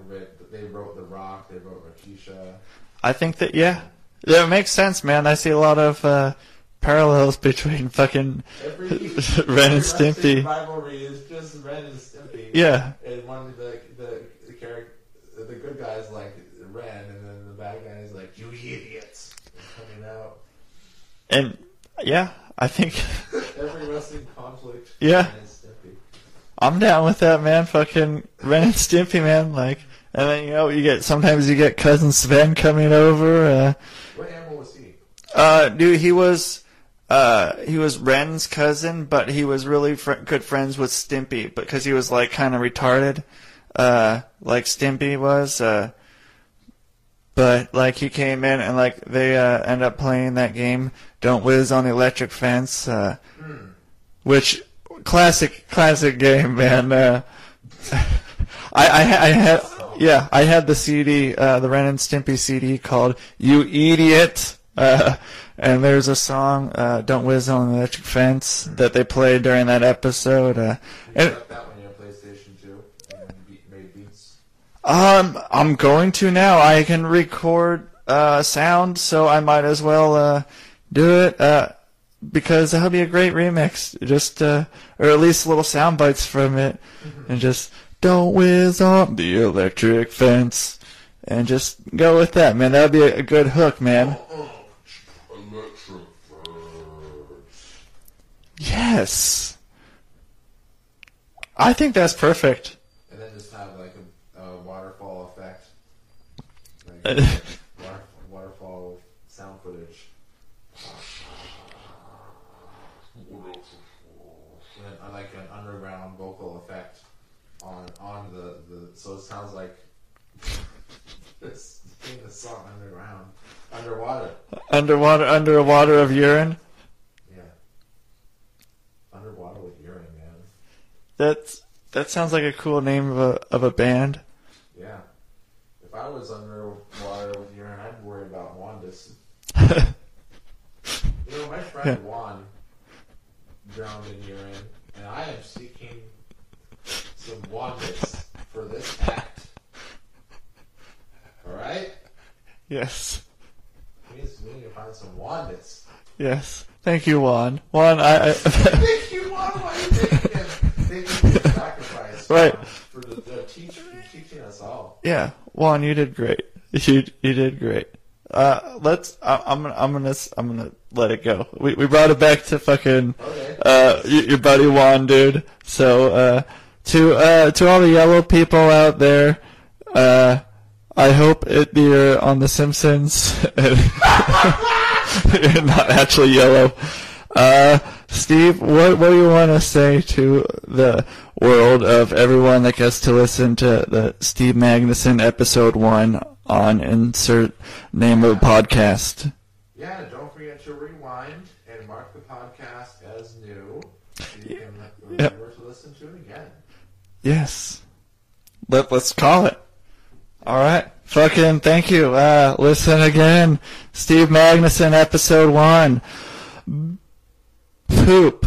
they wrote The Rock, they wrote Rikishi. I think that yeah, yeah it makes sense, man. I see a lot of uh, parallels between fucking Every Ren and Stimpy. rivalry is just Ren and Stimpy. Yeah. And one of the the the character, the good guys like Ren, and then the bad guys like you idiots coming out. And yeah, I think Every wrestling conflict. Yeah. Ren and Stimpy. I'm down with that, man. Fucking Ren and Stimpy, man. Like, and then you know you get sometimes you get cousin Sven coming over. Uh, What animal was he? uh, dude, he was uh he was Ren's cousin, but he was really fr- good friends with Stimpy because he was like kind of retarded, uh, like Stimpy was. Uh, but like he came in and like they uh end up playing that game, Don't Whiz on the Electric Fence, uh, which classic classic game, man. Uh, I, I I had yeah I had the CD, uh, the Ren and Stimpy CD called "You Idiot," uh, and there's a song uh, "Don't Whiz on the Electric Fence" that they played during that episode. Uh, and that when you PlayStation 2 made beats. um, I'm going to now. I can record uh, sound, so I might as well uh, do it uh, because that'll be a great remix. Just uh, or at least little sound bites from it, and just don't whiz on the electric fence, and just go with that, man. That'll be a, a good hook, man. Yes, I think that's perfect. And then just have like a, a waterfall effect. Uh, Like water, waterfall sound footage. And then, uh, like an underground vocal effect on on the, the so it sounds like this thing the song underground underwater. Underwater, under a water of urine. Yeah. Underwater with urine, man. That's that sounds like a cool name of a of a band. Yeah. If I was underwater with urine, I'd worry about Wandus. you know, my friend Juan drowned in urine, and I am seeking some Wandus for this act. Alright? Yes, We need, to find some Wandus. yes. Thank you, Juan. Juan, I. I Thank you, Juan. Why are you taking him? Taking his sacrifice Right. For the, the teach, teaching us all. yeah, Juan, you did great. You you did great. Uh, let's. I, I'm gonna. I'm gonna. I'm gonna let it go. We we brought it back to fucking. Okay. Uh, your buddy Juan, dude. So uh, to uh to all the yellow people out there, uh, I hope it, you're on The Simpsons. You're not actually yellow. Uh, Steve, what what do you want to say to the world of everyone that gets to listen to the Steve Magnuson episode one on insert name of podcast? Yeah, don't forget to rewind and mark the podcast as new. So you can Yep. remember to listen to it again. Yes. Let let's call it. All right. Fucking thank you. Uh, listen again. Steve Magnuson, episode one. Poop.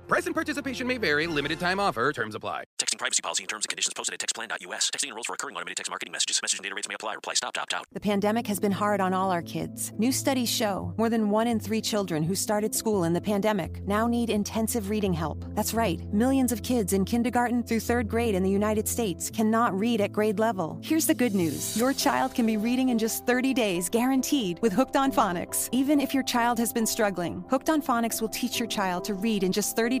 Price and participation may vary. Limited time offer. Terms apply. Texting privacy policy and terms and conditions posted at textplan.us. Texting enrolls for recurring automated text marketing messages. Message and data rates may apply. Reply stop to opt out. The pandemic has been hard on all our kids. New studies show more than one in three children who started school in the pandemic now need intensive reading help. That's right. Millions of kids in kindergarten through third grade in the United States cannot read at grade level. Here's the good news. Your child can be reading in just 30 days, guaranteed, with Hooked on Phonics. Even if your child has been struggling, Hooked on Phonics will teach your child to read in just 30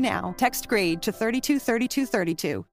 now. Text grade to 323232.